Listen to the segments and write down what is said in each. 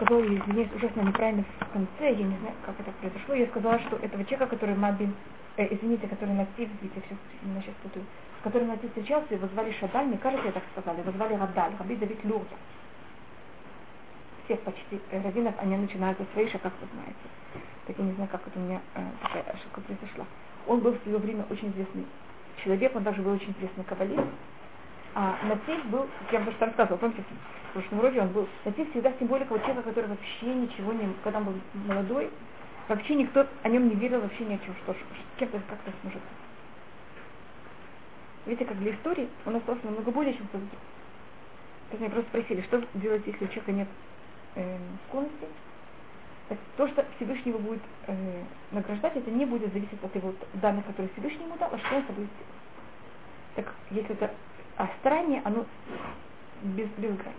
сказала, я извиняюсь, ужасно неправильно в конце, я не знаю, как это произошло, я сказала, что этого человека, который Мабин, э, извините, который на Стив, я сейчас, я сейчас путаю, с которым на Стив встречался, его звали Шадаль, мне кажется, я так сказала, его звали Радаль, Раби Давид Лурда. Всех почти э, раввинов, они начинают со своей, как вы знаете. Так я не знаю, как это у меня э, такая ошибка произошла. Он был в свое время очень известный человек, он также был очень известный каббалист. А Натив был, как я просто рассказывала, помните, в прошлом уроке он был, Натив всегда символика вот человека, который вообще ничего не, когда он был молодой, вообще никто о нем не верил вообще ни о чем, что, кем-то как-то сможет. Видите, как для истории он остался намного более, чем другой. То есть меня просто спросили, что делать, если у человека нет э, склонности. То, что Всевышний его будет э, награждать, это не будет зависеть от его данных, которые Всевышний ему дал, а что он собой сделает. Так, если это а старание, оно без, без грани.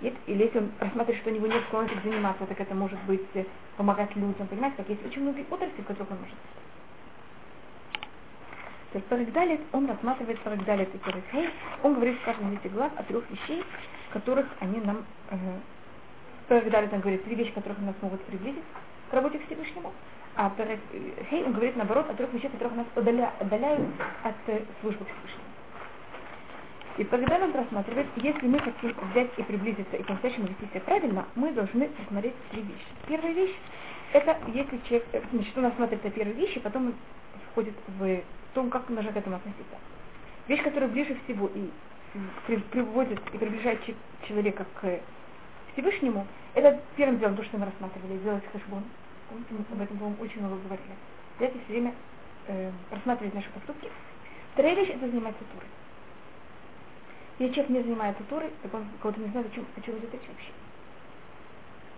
Или если он рассматривает, что у него нет склонности заниматься, так это может быть э, помогать людям, понимаете, как есть очень много отраслей, в которых он может. То есть Парагдалит, он рассматривает Парагдалит и Парагхей, он говорит в каждом из этих глав о трех вещей, которых они нам, э, Парагдалит он говорит три вещи, которых нас могут приблизить к работе к Всевышнему, а Парагхей он говорит наоборот о трех вещах, которых нас отдаля, отдаляют от э, службы к Всевышнему. И когда он рассматривает, если мы хотим взять и приблизиться и по-настоящему вести себя правильно, мы должны посмотреть три вещи. Первая вещь, это если человек, э, значит, он рассматривает первые вещи, потом он входит в том, как нужно к этому относиться. Вещь, которая ближе всего и приводит и приближает человека к Всевышнему, это первым делом то, что мы рассматривали, делать хэшбон. Помните, мы об этом, по-моему, очень много говорили. Взять и все время э, рассматривать наши поступки. Вторая вещь это заниматься турой. Если человек не занимается турой, так он кого-то не знает, о чем, о чем идет речь вообще.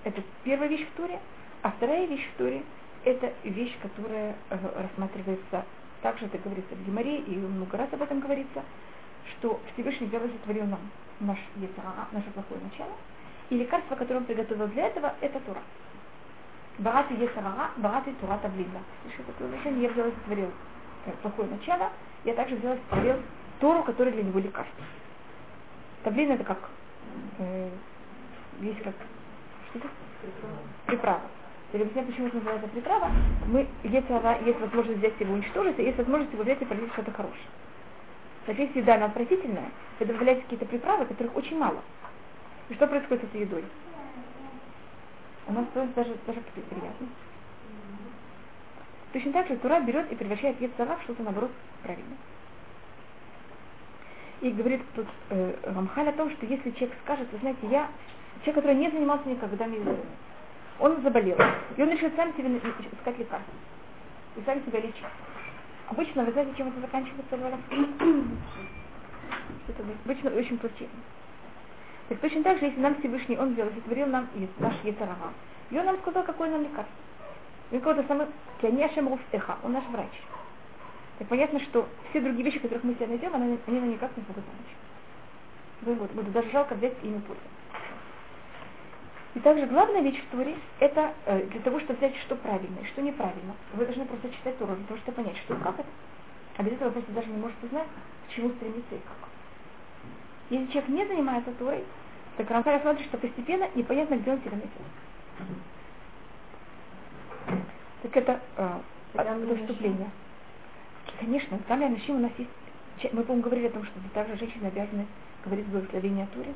Это первая вещь в туре, а вторая вещь в туре – это вещь, которая э, рассматривается, также это говорится в Геморе, и много раз об этом говорится, что Всевышний взял сотворил нам наш наше плохое начало, и лекарство, которое он приготовил для этого, это Тура. Барат Ецарара, Барат и Тура Таблинда. Слышите такое значение? Я взял и сотворил э, плохое начало, я также взял и сотворил Тору, которая для него лекарство. Таблин это как, есть как, что это? Приправа. Я объясняю, почему это называется приправа. Мы, если она, есть возможность взять его уничтожить, и есть возможность его взять и пролить что-то хорошее. Так если еда она отвратительная, вы добавляете какие-то приправы, которых очень мало. И что происходит с этой едой? Она стоит даже, даже приятно. Точно так же Тура берет и превращает Ецара в что-то, наоборот, правильное. И говорит тут э, Рамхаль о том, что если человек скажет, вы знаете, я человек, который не занимался никогда медициной, он заболел, и он решил сам себе искать лекарства, и сам себя лечить. Обычно, вы знаете, чем это заканчивается, Это обычно очень плачевно. Так точно так же, если нам Всевышний, Он взял и сотворил нам наш Ецарага, и Он нам сказал, какое нам лекарство. Он какой-то самый Кианешем Руфеха, он наш врач. Так понятно, что все другие вещи, которых мы себе найдем, они, они нам никак не смогут помочь. Вот, буду даже жалко взять ими пользоваться. И также главная вещь в Туре – это э, для того, чтобы взять, что правильно и что неправильно. Вы должны просто читать Туру, для того, чтобы понять, что как это. А без этого вы просто даже не можете знать, к чему стремиться и как. Если человек не занимается Турой, так Рамхай смотрит, что постепенно непонятно, где он себя найдет. Так это э, вступление. Конечно, там я у нас есть, мы, по-моему, говорили о том, что также женщины обязаны говорить благословение о Туре.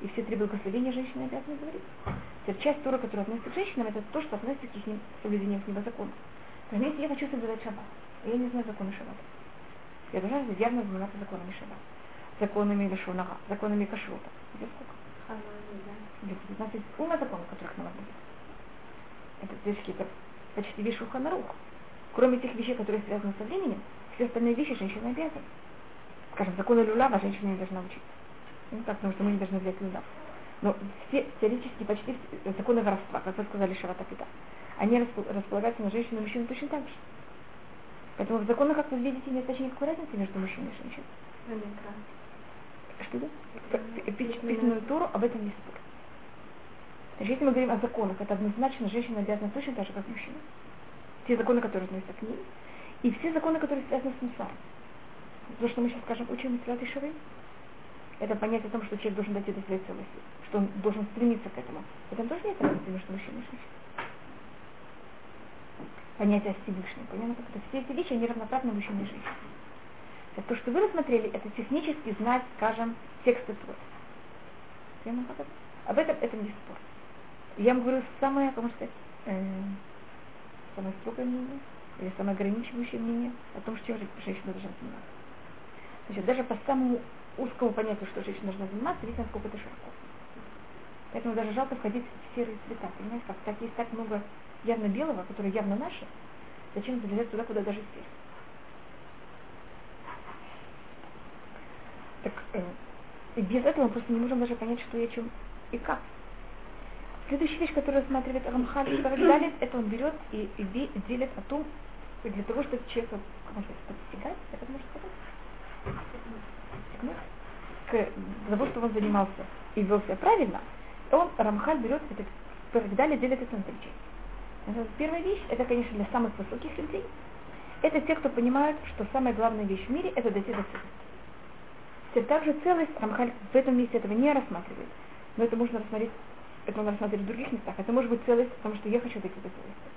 И все три благословения женщины обязаны говорить. Теперь часть Тура, которая относится к женщинам, это то, что относится к их соблюдению к небо закону. Например, если я хочу соблюдать шаббат, я не знаю законы шаббата. Я должна явно заниматься законами шаббата. Законами Лешонага, законами Кашрута. Где сколько? 19 ума законов, которых надо будет. Это это почти вещи Ханарух. Кроме тех вещей, которые связаны со временем, все остальные вещи женщина обязана. Скажем, законы Люлава женщина не должна учить. Ну так, потому что мы не должны взять Люлав. Но все теоретически почти все законы воровства, как вы сказали, Шавата Пита, они располагаются на женщину и мужчину точно так же. Поэтому в законах, как вы видите, нет почти никакой разницы между мужчиной и женщиной. Что да? Письменную Тору об этом не спор. Значит, если мы говорим о законах, это однозначно женщина обязана точно так же, как мужчина те законы, которые относятся к ним, и все законы, которые связаны с мусаром. То, что мы сейчас скажем, учим Митцват и Шуры, это понятие о том, что человек должен дойти до своей целости, что он должен стремиться к этому. В этом тоже нет разницы между мужчиной и женщиной. Понятие о Всевышнем. Понятно, как это все эти вещи, они равноправны мужчине и женщине. То, что вы рассмотрели, это технически знать, скажем, тексты Торы. Это? Об этом это не спор. Я вам говорю самое, как можно сказать, самое строгое мнение, или самое ограничивающее мнение о том, что женщина должна заниматься. Значит, даже по самому узкому понятию, что женщина должна заниматься, видите, насколько это широко. Поэтому даже жалко входить в серые цвета. Понимаете, как так есть так много явно белого, которое явно наше, зачем залезать туда, куда даже здесь? Так, э, и без этого мы просто не можем даже понять, что о чем и как. Следующая вещь, которую рассматривает Рамхаль Шпарагдалит, это он берет и, и делит о том, для того, чтобы человек, как можно сказать, подстигать, это можно сказать, к того, чтобы он занимался и вел себя правильно, он, Рамхаль, берет это, Шпарагдалит делит это на три части. Первая вещь, это, конечно, для самых высоких людей. Это те, кто понимают, что самая главная вещь в мире, это дойти до целости. Также целость Рамхаль в этом месте этого не рассматривает. Но это можно рассмотреть это можно рассмотреть в других местах. Это может быть целость, потому что я хочу дойти до целости.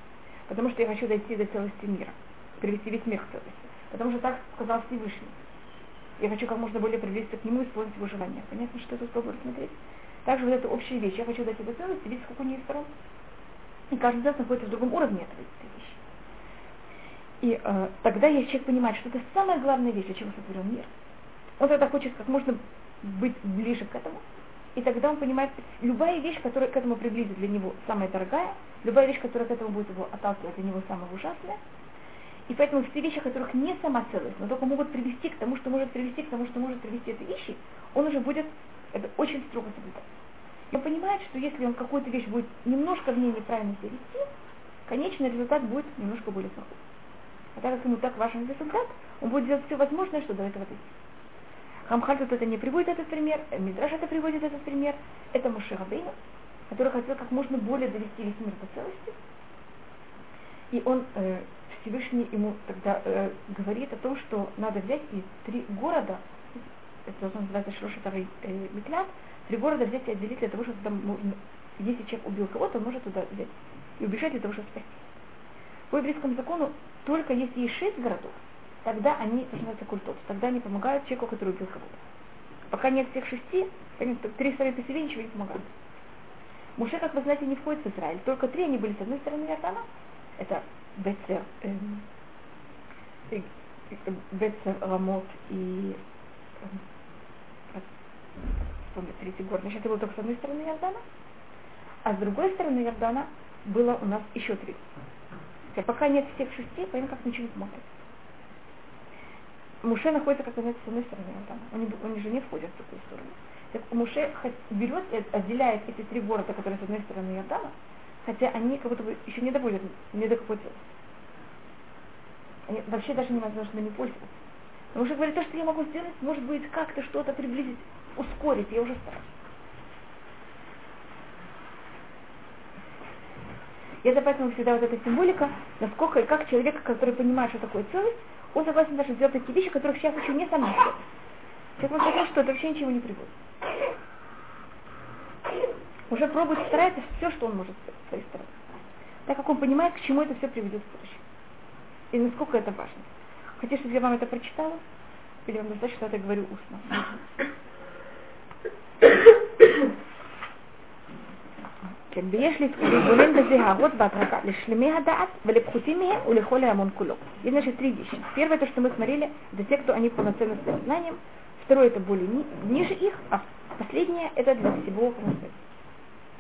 Потому что я хочу дойти до целости мира. Привести весь мир к целости. Потому что так сказал Всевышний. Я хочу как можно более приблизиться к нему и исполнить его желание. Понятно, что я тут пробую рассмотреть? Также вот эта общая вещь. Я хочу дойти до целости, видите, сколько у нее сторон. И каждый из нас находится в другом уровне этой, вещи. И э, тогда если человек понимает, что это самая главная вещь, для чего сотворен мир, он тогда хочет как можно быть ближе к этому, и тогда он понимает, любая вещь, которая к этому приблизит для него самая дорогая, любая вещь, которая к этому будет его отталкивать, для него самая ужасная. И поэтому все вещи, которых не сама целость, но только могут привести к тому, что может привести к тому, что может привести эти вещи, он уже будет это очень строго соблюдать. И он понимает, что если он какую-то вещь будет немножко в ней неправильно себя вести, конечный результат будет немножко более плохой. А так как ему так важен результат, он будет делать все возможное, чтобы до этого дойти. Рамхаль тут это не приводит этот пример, Мидраш это приводит этот пример. Это Муше Рабейна, который хотел как можно более довести весь мир до целости. И он, э, Всевышний ему тогда э, говорит о том, что надо взять и три города, это называется Шлошатарый э, Миклят, три города взять и отделить для того, чтобы там можно, если человек убил кого-то, он может туда взять и убежать для того, чтобы спасти. По еврейскому закону только если есть шесть городов, тогда они, называется культов, тогда они помогают человеку, который убил кого-то. Пока нет всех шести, три стороны по себе ничего не помогают. Муше, как вы знаете, не входит в Израиль. Только три они были с одной стороны Иордана. Это Бецер, эм, э, Бецер, Рамот и э, помню, третий город. Значит, это было только с одной стороны Иордана. А с другой стороны Иордана было у нас еще три. Пока нет всех шести, поэтому как ничего не помогает. Муше находится, как знаете, с одной стороны там. Он, он же не входит в такую сторону. Так Муше берет и отделяет эти три города, которые с одной стороны Иордана, хотя они как будто бы еще не доводят ни до какой целости. Они вообще даже невозможно не пользоваться. Потому что говорит, то, что я могу сделать, может быть, как-то что-то приблизить, ускорить, я уже стараюсь. И это поэтому всегда вот эта символика, насколько и как человек, который понимает, что такое целость, он согласен даже сделать такие вещи, которых сейчас еще не сделать. Сейчас он сказал, что это вообще ничего не приводит. Уже пробует, старается все, что он может с своей стороны. Так как он понимает, к чему это все приведет в будущем. И насколько это важно. Хотите, чтобы я вам это прочитала? Или вам достаточно, что я это говорю устно? כן, ויש להתבונן בזה הערות בהדרגה, לשלמי הדעת ולפחותים מהם ולכל ההמון кулек. И значит три вещи. Первое, то, что мы смотрели, это те, кто они полноценно своим знанием. Второе, это более ни, ниже их. А последнее, это для всего, как называется,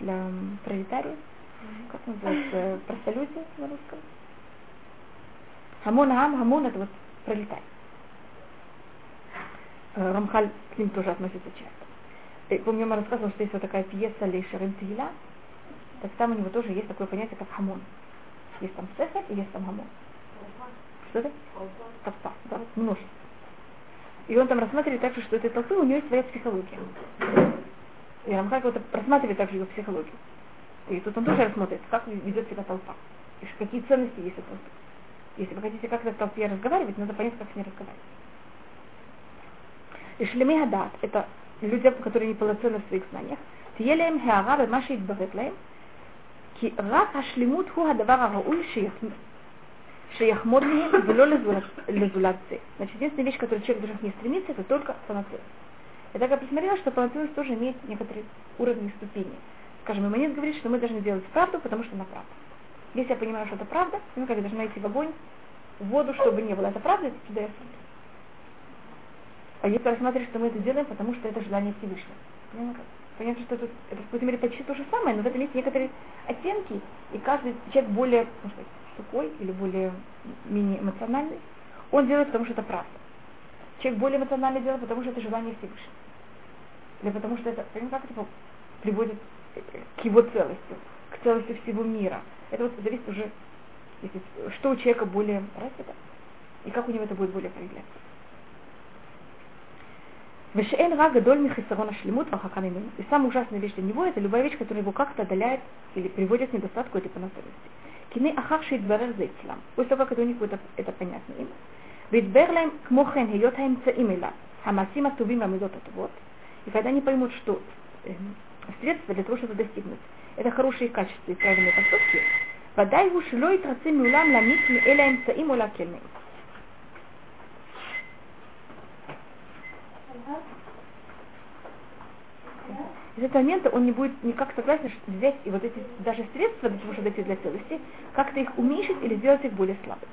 для пролетариев. Как называется, простолюдия на русском. Хамон Ам, Хамон, это вот пролетарий. Рамхаль к ним тоже относится часто. Помню, я рассказывала, что есть вот такая пьеса Лейшерин Тигеля, так там у него тоже есть такое понятие, как хамон. Есть там שכל и есть там хамон. Что это? Толпа, да, множество. И он там рассматривает также, что этой толпы у нее есть своя психология. И Рамхаль вот рассматривает также его психологию. И тут он тоже рассмотрит, как ведет себя толпа, и какие ценности есть у толпы. Если вы хотите как-то в толпе разговаривать, надо понять, как с ней разговаривать. И шлемей это люди, которые не полноценны в своих знаниях, тьелем хеагар маши כי רק השלימות הוא הדבר הראוי שיחמוד מהם ולא לזולת זה. Значит, единственная вещь, которую человек должен к ней стремиться, это только полноценность. Я так посмотрела, что полноценность тоже имеет некоторые уровни ступени. Скажем, Иманит говорит, что мы должны делать правду, потому что она правда. Если я понимаю, что это правда, ну как я должна идти в огонь, в воду, чтобы не было. Это правда, это туда я А если рассматривать, что мы это делаем, потому что это желание Всевышнего. Понятно, что тут это в какой-то мере почти то же самое, но в этом есть некоторые оттенки, и каждый человек более, может быть, сухой или более менее эмоциональный, он делает, потому что это правда. Человек более эмоциональный делает, потому что это желание Всевышнего. Или потому что это, понимаете, как это приводит к его целости, к целости всего мира. Это вот зависит уже, если, что у человека более развито, и как у него это будет более проявляться. Вешеэн ра гадоль михисарон ашлемут вахака мимену. И самая ужасная вещь для него – это любая вещь, которая его как-то отдаляет или приводит к недостатку этой понадобности. Кины ахахши идбарер за ислам. После того, как это у них будет это понятно им. Ведбер лаем кмохен хейот хаимцаим эла. Хамасима тувим амидот вот. И когда они поймут, что эм, средства для того, чтобы достигнуть, это хорошие качества и правильные поступки, вода его шилой трацим улам ламит эля имцаим ола кельмейт. Из этого момента он не будет никак согласен взять и вот эти даже средства для того, чтобы дойти для целости, как-то их уменьшить или сделать их более слабыми.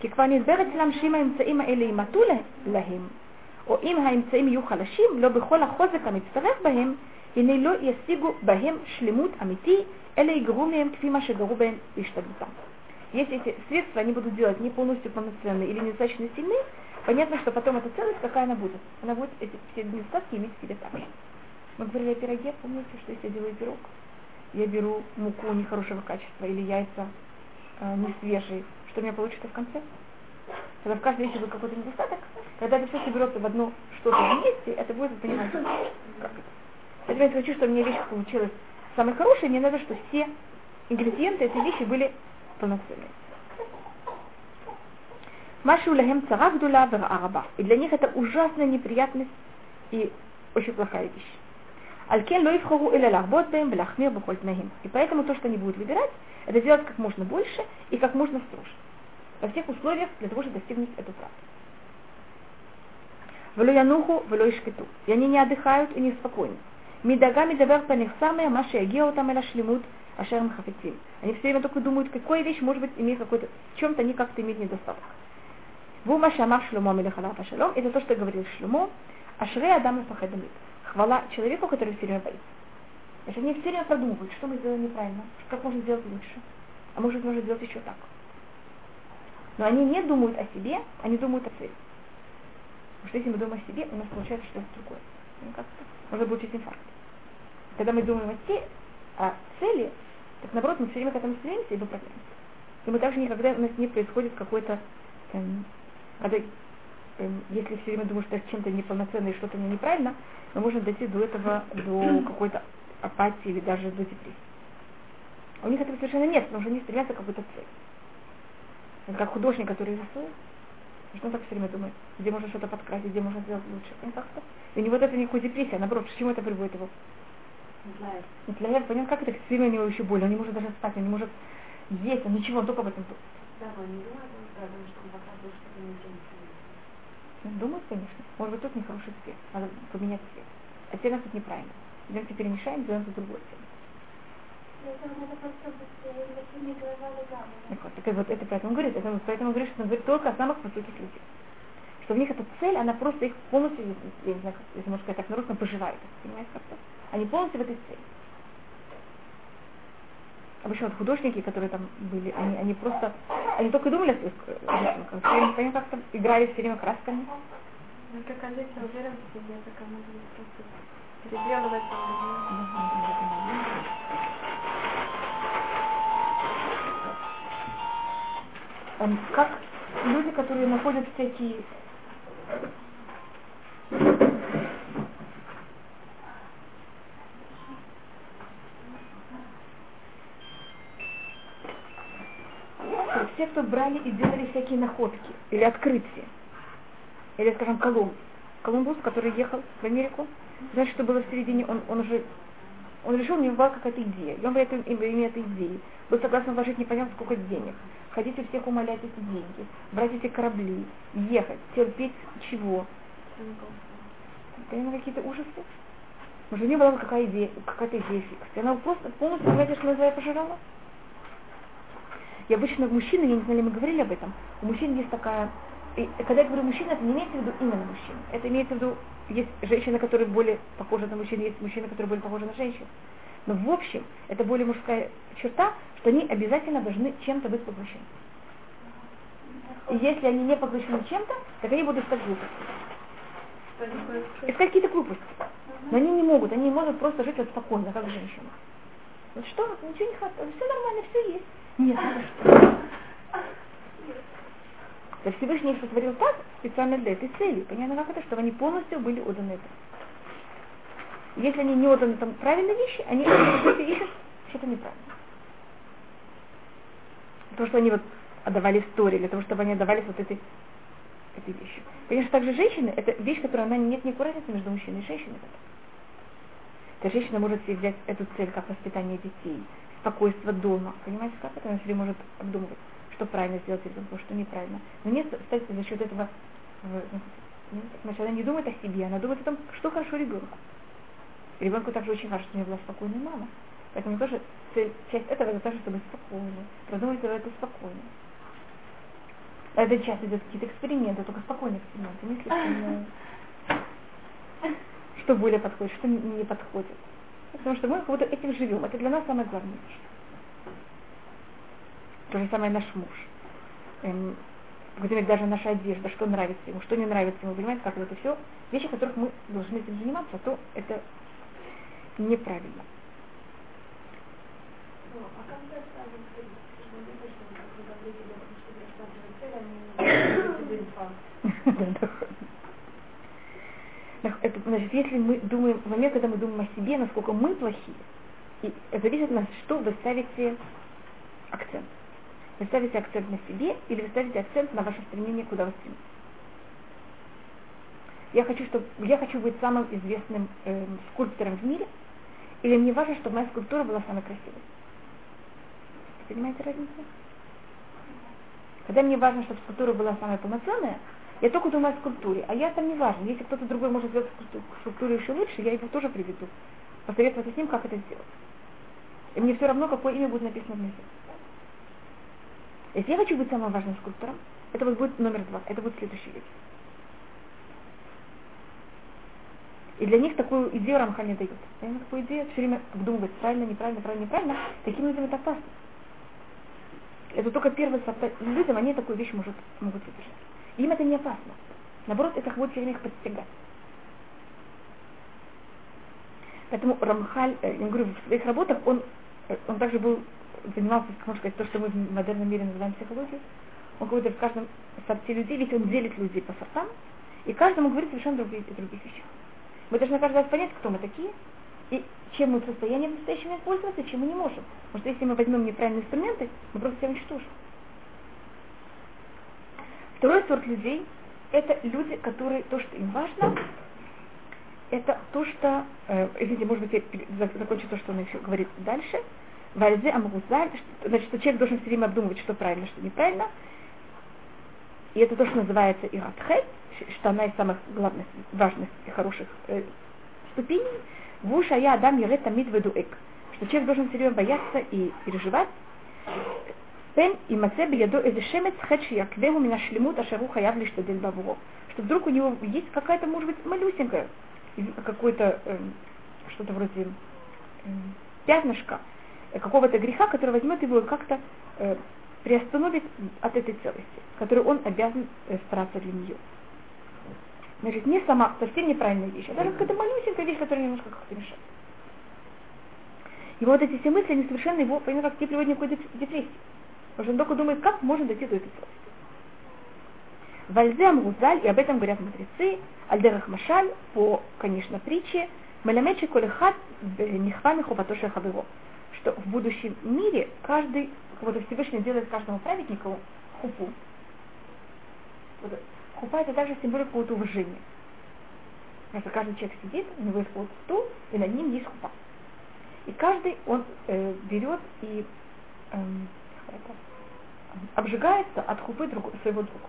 Кикванит берецлам шима имцаима или иматуля лахим, о им хаимцаим ю халашим, ло бихола хозека мицтарех бахим, и не ло ясигу бахим шлемут амити, или игру меем кфима шегару. Если эти средства они будут делать не полностью полноценные или недостаточно сильные, понятно, что потом эта целость, какая она будет? Она будет эти все недостатки иметь в себе также. Мы говорили о пироге, помните, что если я делаю пирог, я беру муку нехорошего качества или яйца э, не свежие, что у меня получится в конце? Когда в каждой вещи будет какой-то недостаток, когда это все соберется в одно что-то вместе, это будет, вы понимаете, как это. Я хочу, чтобы у меня вещь получилась самая хорошая, мне надо, чтобы все ингредиенты этой вещи были полноценные. Машу лахем цара гдула араба. И для них это ужасная неприятность и очень плохая вещь. Алькен ивхору или лахбот бэм бляхмир бухоль И поэтому то, что они будут выбирать, это делать как можно больше и как можно строже. Во всех условиях для того, чтобы достигнуть эту правду. Вело януху, вело ишкету. И они не отдыхают и не спокойны. Мидага мидавер паних самая, маши агео там эла шлемут, ашерм хафетим. Они все время только думают, какая вещь может быть имеет какой-то, в чем-то они как-то имеют недостаток. Ву машамар шлюмо милихала шалом, это то, что говорил Шлюмо, ашре адам и фахадамит хвала человеку, который все время боится. Значит, они все время продумывают, что мы сделали неправильно, как можно сделать лучше, а может, можно сделать еще так. Но они не думают о себе, они думают о цели. Потому что если мы думаем о себе, у нас получается что-то другое. Ну, как-то можно получить инфаркт. Когда мы думаем о, те, о цели, так наоборот, мы все время к этому стремимся и выправляемся. И мы также никогда у нас не происходит какой-то, эм, когда если все время думаешь, что я чем-то неполноценно и что-то неправильно, мы можем дойти до этого, до какой-то апатии или даже до депрессии. У них этого совершенно нет, потому что они стремятся к какой-то цели. Как художник, который рисует, что он так все время думает, где можно что-то подкрасить, где можно сделать лучше. И как-то. И у него это никакой депрессии, а наоборот, к чему это приводит его? Не знаю. Понятно, как это все время у него еще боль, он не может даже спать, он не может есть, он ничего, он только об этом думает. Да, он не думает, он что он показывает, что ничего не Думают, конечно. Может быть, тут нехороший цвет. Надо поменять цвет. А цвет тут неправильно. Давайте перемешаем, сделаем другой цвет. Так вот, это поэтому говорит, это, поэтому говорит, что он говорит только о самых высоких людях. Что в них эта цель, она просто их полностью, я не знаю, если можно сказать так на русском, поживает. Понимаете как-то? Они полностью в этой цели. Обычно вот художники, которые там были, они, они просто, они только думали о своих рисунках, они как-то играли все время красками. Ну, это кажется уверен в себе, так оно просто переделывать Как люди, которые находят всякие кто брали и делали всякие находки или открытия, или, скажем, колонки. Колумбус, который ехал в Америку, знаешь, что было в середине? Он, он уже он решил, у него была какая-то идея. И он в этом имя этой идеи был согласен вложить непонятно сколько денег. Ходить у всех умолять эти деньги, брать эти корабли, ехать, терпеть чего? Понимаете, какие-то ужасы? Уже не была какая идея, какая-то идея фикс. Она просто полностью, знаете, что называется, пожирала. И обычно мужчины, я не знаю, ли мы говорили об этом, у мужчин есть такая и когда я говорю мужчина, это не имеется в виду именно мужчина. Это имеется в виду, есть женщины, которые более похожи на мужчин, есть мужчины, которые более похожи на женщин. Но в общем, это более мужская черта, что они обязательно должны чем-то быть поглощены. И если они не поглощены чем-то, так они будут искать глупости. Искать какие-то глупости. Но они не могут, они могут просто жить вот спокойно, как женщина. Вот что, ничего не хватает, все нормально, все есть. Нет? То Всевышний их сотворил так, специально для этой цели. Понятно, как это, чтобы они полностью были отданы этому. Если они не отданы там правильные вещи, они ищут что-то неправильно. То, что они вот отдавали истории, для того, чтобы они отдавались вот этой, этой вещи. Конечно, также женщины, это вещь, которая она нет никакой разницы между мужчиной и женщиной. То женщина может себе взять эту цель, как воспитание детей, спокойствие дома. Понимаете, как это? Она себе может обдумывать что правильно сделать ребенку, что неправильно. Но нет, кстати, за счет этого значит, она не думает о себе, она думает о том, что хорошо ребенку. Ребенку также очень важно, чтобы у него была спокойная мама. Поэтому тоже цель, часть этого это тоже, чтобы спокойно. Продумать это спокойно. Это часто идет какие-то эксперименты, только спокойные эксперименты, не слишком что более подходит, что не подходит. Потому что мы как будто этим живем. Это для нас самое главное. То же самое наш муж. Эм, например, даже наша одежда, что нравится ему, что не нравится ему, понимаете, как это все вещи, которых мы должны этим заниматься, то это неправильно. Это, значит, если мы думаем, в момент, когда мы думаем о себе, насколько мы плохие, и зависит от нас, что вы ставите акцент. Вы ставите акцент на себе или вы ставите акцент на ваше стремление, куда вы стремитесь. Я хочу, чтобы, я хочу быть самым известным э, скульптором в мире, или мне важно, чтобы моя скульптура была самой красивой. Понимаете разницу? Когда мне важно, чтобы скульптура была самая полноценная, я только думаю о скульптуре, а я там не важен. Если кто-то другой может сделать скульптуру еще лучше, я его тоже приведу. Посоветоваться с ним, как это сделать. И мне все равно, какое имя будет написано внизу. Если я хочу быть самым важным скульптором, это вот будет номер два, это будет следующий век. И для них такую идею Рамхаль не дает. Они такую идею все время обдумывать правильно, неправильно, правильно, неправильно. Таким людям это опасно. Это только первые сорта людям, они такую вещь может, могут выдержать. Им это не опасно. Наоборот, это будет все время их подстегать. Поэтому Рамхаль, э, я говорю, в своих работах он, э, он также был занимался, можно сказать, то, что мы в модерном мире называем психологией. Он говорит в каждом сорте людей, ведь он делит людей по сортам, и каждому говорит совершенно другие, других вещах. Мы должны каждый раз понять, кто мы такие, и чем мы в состоянии в настоящем пользоваться, чем мы не можем. Потому что если мы возьмем неправильные инструменты, мы просто себя уничтожим. Второй сорт людей – это люди, которые то, что им важно, это то, что, э, извините, может быть, я закончу то, что он еще говорит дальше – Вальзе Амгузаль, значит, что человек должен все время обдумывать, что правильно, что неправильно. И это то, что называется Иратхет, что она из самых главных, важных и хороших э, ступеней. Вуша я адам ере тамид ведуэк. Что человек должен все время бояться и переживать. Пен и мацеби яду эзешемец хэчи яквегу мина шлемут ашару хаяв лишь тадэль бавуро. Что вдруг у него есть какая-то, может быть, малюсенькая, какой-то, э, что-то вроде э, пятнышко, какого-то греха, который возьмет его и как-то э, приостановит от этой целости, которую он обязан э, стараться для нее. Значит, не сама, совсем неправильная вещь, а даже какая-то малюсенькая вещь, которая немножко как-то мешает. И вот эти все мысли, они совершенно его, понимаете, как те приводят никакой депрессии. Потому что он только думает, как можно дойти до этой целости. Вальзе Амгузаль, и об этом говорят мудрецы, Альдерах Машаль, по, конечно, притче, Малямечи Колехат Нихвами Хубатоша Хабево, что в будущем мире каждый, вот Всевышний делает каждому праведнику хупу. Хупа это также символика какого-то уважения. Потому что каждый человек сидит, у него есть вот стул, и над ним есть хупа. И каждый он э, берет и эм, это, обжигается от хупы друг, своего друга.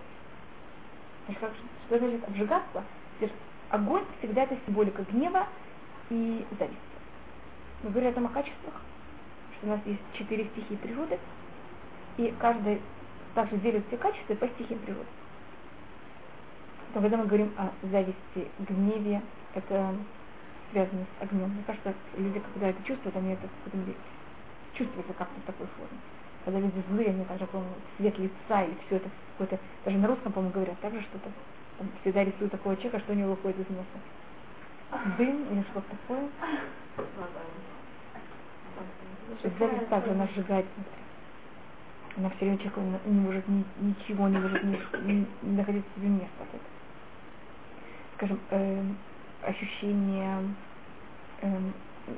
Значит, как, что значит обжигаться? Огонь всегда это символика гнева и зависти. Мы говорим о том о качествах, что у нас есть четыре стихии природы, и каждый также делит все качества по стихиям природы. Но когда мы говорим о зависти, гневе, это связано с огнем. Мне кажется, люди, когда это чувствуют, они это в этом чувствуют как-то в такой форме. Когда люди злые, они также, по цвет лица или все это какое-то, даже на русском, по-моему, говорят, также что-то, там, всегда рисуют такого человека, что у него выходит из носа. Дым или что-то такое. Зависть также она сжигает. Она все время человек не может ни, ничего, не может ни, ни, не находить себе места от этого. Скажем, э, ощущение, э,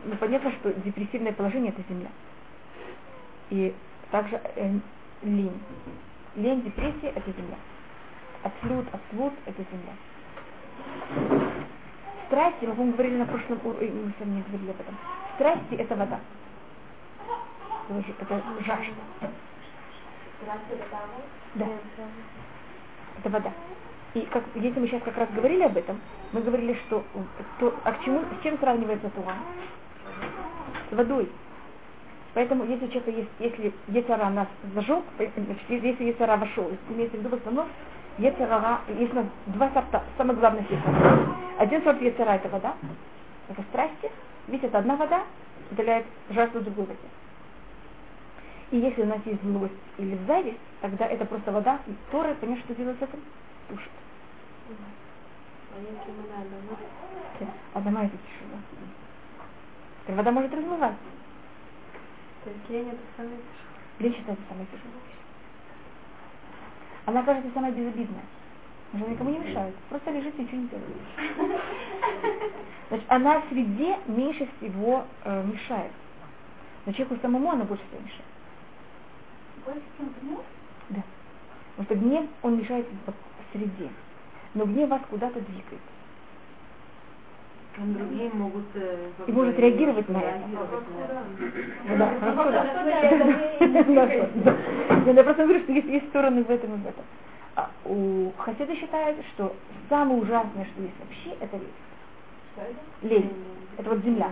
ну понятно, что депрессивное положение это земля. И также э, лень. Лень, депрессия это земля. Отслуд, отслуд это земля. Страсти, мы, говорили на прошлом уроке, мы с вами не говорили об этом. Страсти это вода. Это жажда. Да. Это вода. И как, если мы сейчас как раз говорили об этом, мы говорили, что то, а к чему, с чем сравнивается Туа? С водой. Поэтому если у человека есть, если Ецара нас зажег, если Ецара вошел, имеется в виду в основном, Ецара, есть у нас два сорта, самых главных Ецара. Один сорт Ецара это вода, это страсти, ведь это одна вода, удаляет жажду другой воде. И если у нас есть злость или зависть, тогда это просто вода, и Тора, понятно, что делать с этим? Тушит. А дома это тяжело. Вода может размываться. То есть лень это самое тяжелое? Лень считается самой тяжелой. Она кажется самая безобидная. Она же никому не мешает. Просто лежит и ничего не делает. Значит, она в среде меньше всего э, мешает. Но человеку самому она больше всего мешает. Больше, чем гнев? Да. Потому что гнев, он мешает в среде. Но гнев вас куда-то двигает. Другие могут... э, И может реагировать на это. Да, хорошо, да. Да, Я просто говорю, что есть, стороны в этом и в этом. А у Хасида считают, что самое ужасное, что есть вообще, это лень. Лень. Это вот земля.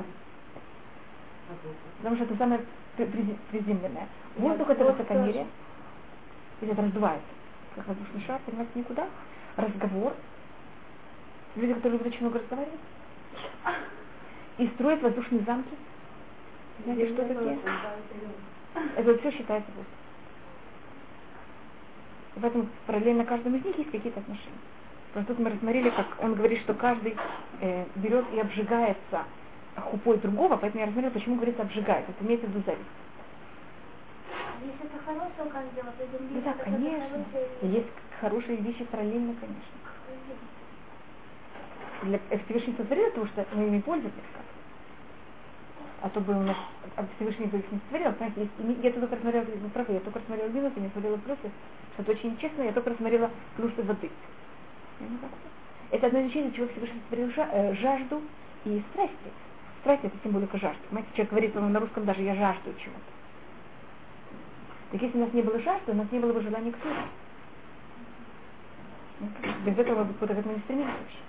Потому что это самое приземленное. Воздух это высокомерие. Ведь это раздувается. Как воздушный шар, понимаете, никуда. Разговор. Люди, которые любят очень много разговаривать. И строят воздушные замки. Знаете, что такие? Это вот все считается. И поэтому параллельно каждому из них есть какие-то отношения. Просто тут мы рассмотрели, как он говорит, что каждый э, берет и обжигается хупой другого, поэтому я рассмотрела, почему говорится обжигает. Это имеется в виду зависть. Если это хорошее то земли... Ну да, конечно. Есть хорошие вещи параллельно, конечно. Для Всевышний сотворил, потому что мы ими пользуемся. А то бы у нас Всевышний бы их не сотворил. Понимаете, есть, я только рассмотрела, вы правы, я только рассмотрела минусы, я не смотрела плюсы, что это очень честно, я только рассмотрела плюсы воды. Это одно из вещей, для чего Всевышний сотворил э, жажду и страсти. Страсть это символика жажды. Понимаете, человек говорит на русском даже я жажду чего-то. Так если у нас не было жажды, у нас не было бы желания к службе. Без этого бы куда-то мы не стремились вообще.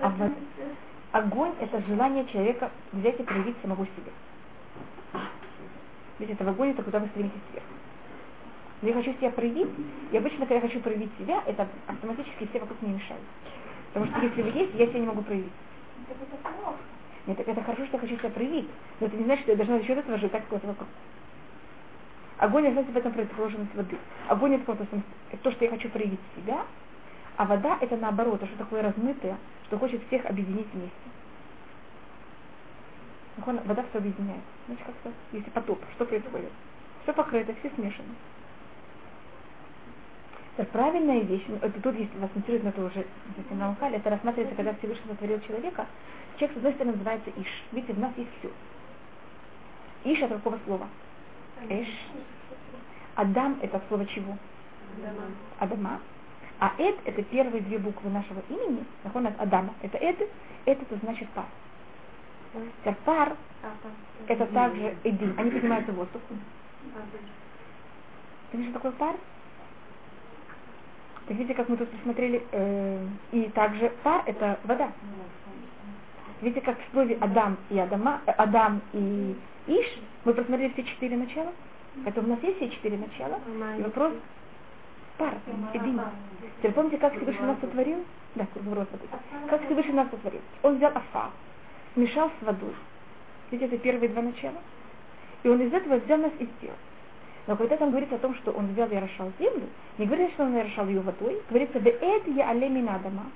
А вот огонь – это желание человека взять и проявить самого себя. Ведь это в огонь, это куда вы стремитесь вверх. Но я хочу себя проявить, и обычно, когда я хочу проявить себя, это автоматически все вокруг мне мешают. Потому что если вы есть, я себя не могу проявить. Нет, так это хорошо, что я хочу себя проявить, но это не значит, что я должна за счет этого сжигать кого-то вокруг. Огонь, знаете, в этом противоположность воды. Огонь это то, что я хочу проявить себя, а вода это наоборот, то, что такое размытое, что хочет всех объединить вместе. Вода все объединяет. Значит, как-то, если потоп, что происходит? Все покрыто, все смешано. Это правильная вещь, это тут, если вас интересует, это уже на Махале, это рассматривается, когда Всевышний сотворил человека, человек, с одной стороны, называется Иш. Видите, в нас есть все. Иш это какого слова? Эш. Адам это слово чего? Адама. Адама. А Эд это первые две буквы нашего имени, нахон от Адама. Это Эд, Эд это значит пар. Теперь пар А, там. это также Эдим, они поднимаются в воздух. Ты что такое пар? Так видите, как мы тут посмотрели, э, и также пар это вода. Видите, как в слове Адам и Адама, э, Адам и Иш, мы просмотрели все четыре начала. Это у нас есть все четыре начала. И вопрос пар, Эдим. Теперь помните, как Всевышний нас сотворил? Да, круговорот воды. Как Всевышний нас сотворил? Он взял афа, смешал с водой. Видите, это первые два начала. И он из этого взял нас и сделал. Но когда там говорится о том, что он взял и орошал землю, не говорится, что он орошал ее водой, говорится, «Веэд я алемина адама»,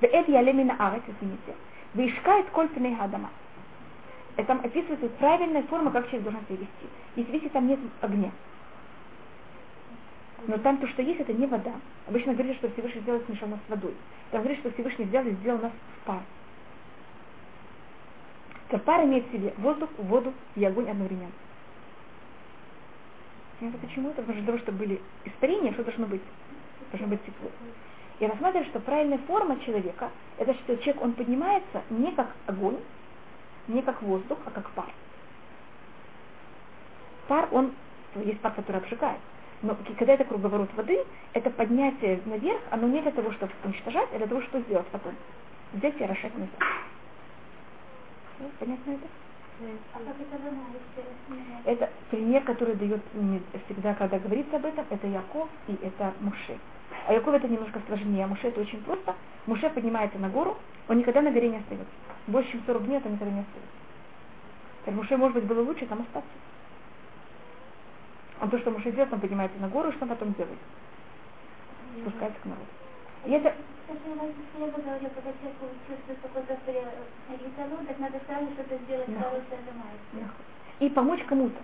«Веэд я алемина арет», извините, «Веишкает коль пней адама». Это там описывается правильная форма, как человек должен себя вести. Если видите, там нет огня. Но там то, что есть, это не вода. Обычно говорят, что Всевышний сделал смешал нас с водой. Там говорят, что Всевышний взял и сделал нас в пар. То пар имеет в себе воздух, воду и огонь одновременно. Понимаете, почему это? Потому что для того, чтобы были испарения, что должно быть? Должно быть тепло. И рассматривают, что правильная форма человека, это что человек, он поднимается не как огонь, не как воздух, а как пар. Пар, он, есть пар, который обжигает. Но когда это круговорот воды, это поднятие наверх, оно не для того, чтобы уничтожать, а для того, чтобы сделать потом. Взять и орошать назад. Понятно это? А это пример, который дает мне всегда, когда говорится об этом, это Яков и это Муше. А Яков это немножко сложнее, а Муше это очень просто. Муше поднимается на гору, он никогда на горе не остается. Больше, чем 40 дней это никогда не остается. Муше, может быть, было лучше там остаться. Он то, что Муше делает, он поднимается на гору, что он потом делает? Спускается к народу. Если у вас я бы говорила, когда человек чувствует какой-то ритану, так надо сразу что-то сделать, Да. второй зажимается. и помочь кому-то.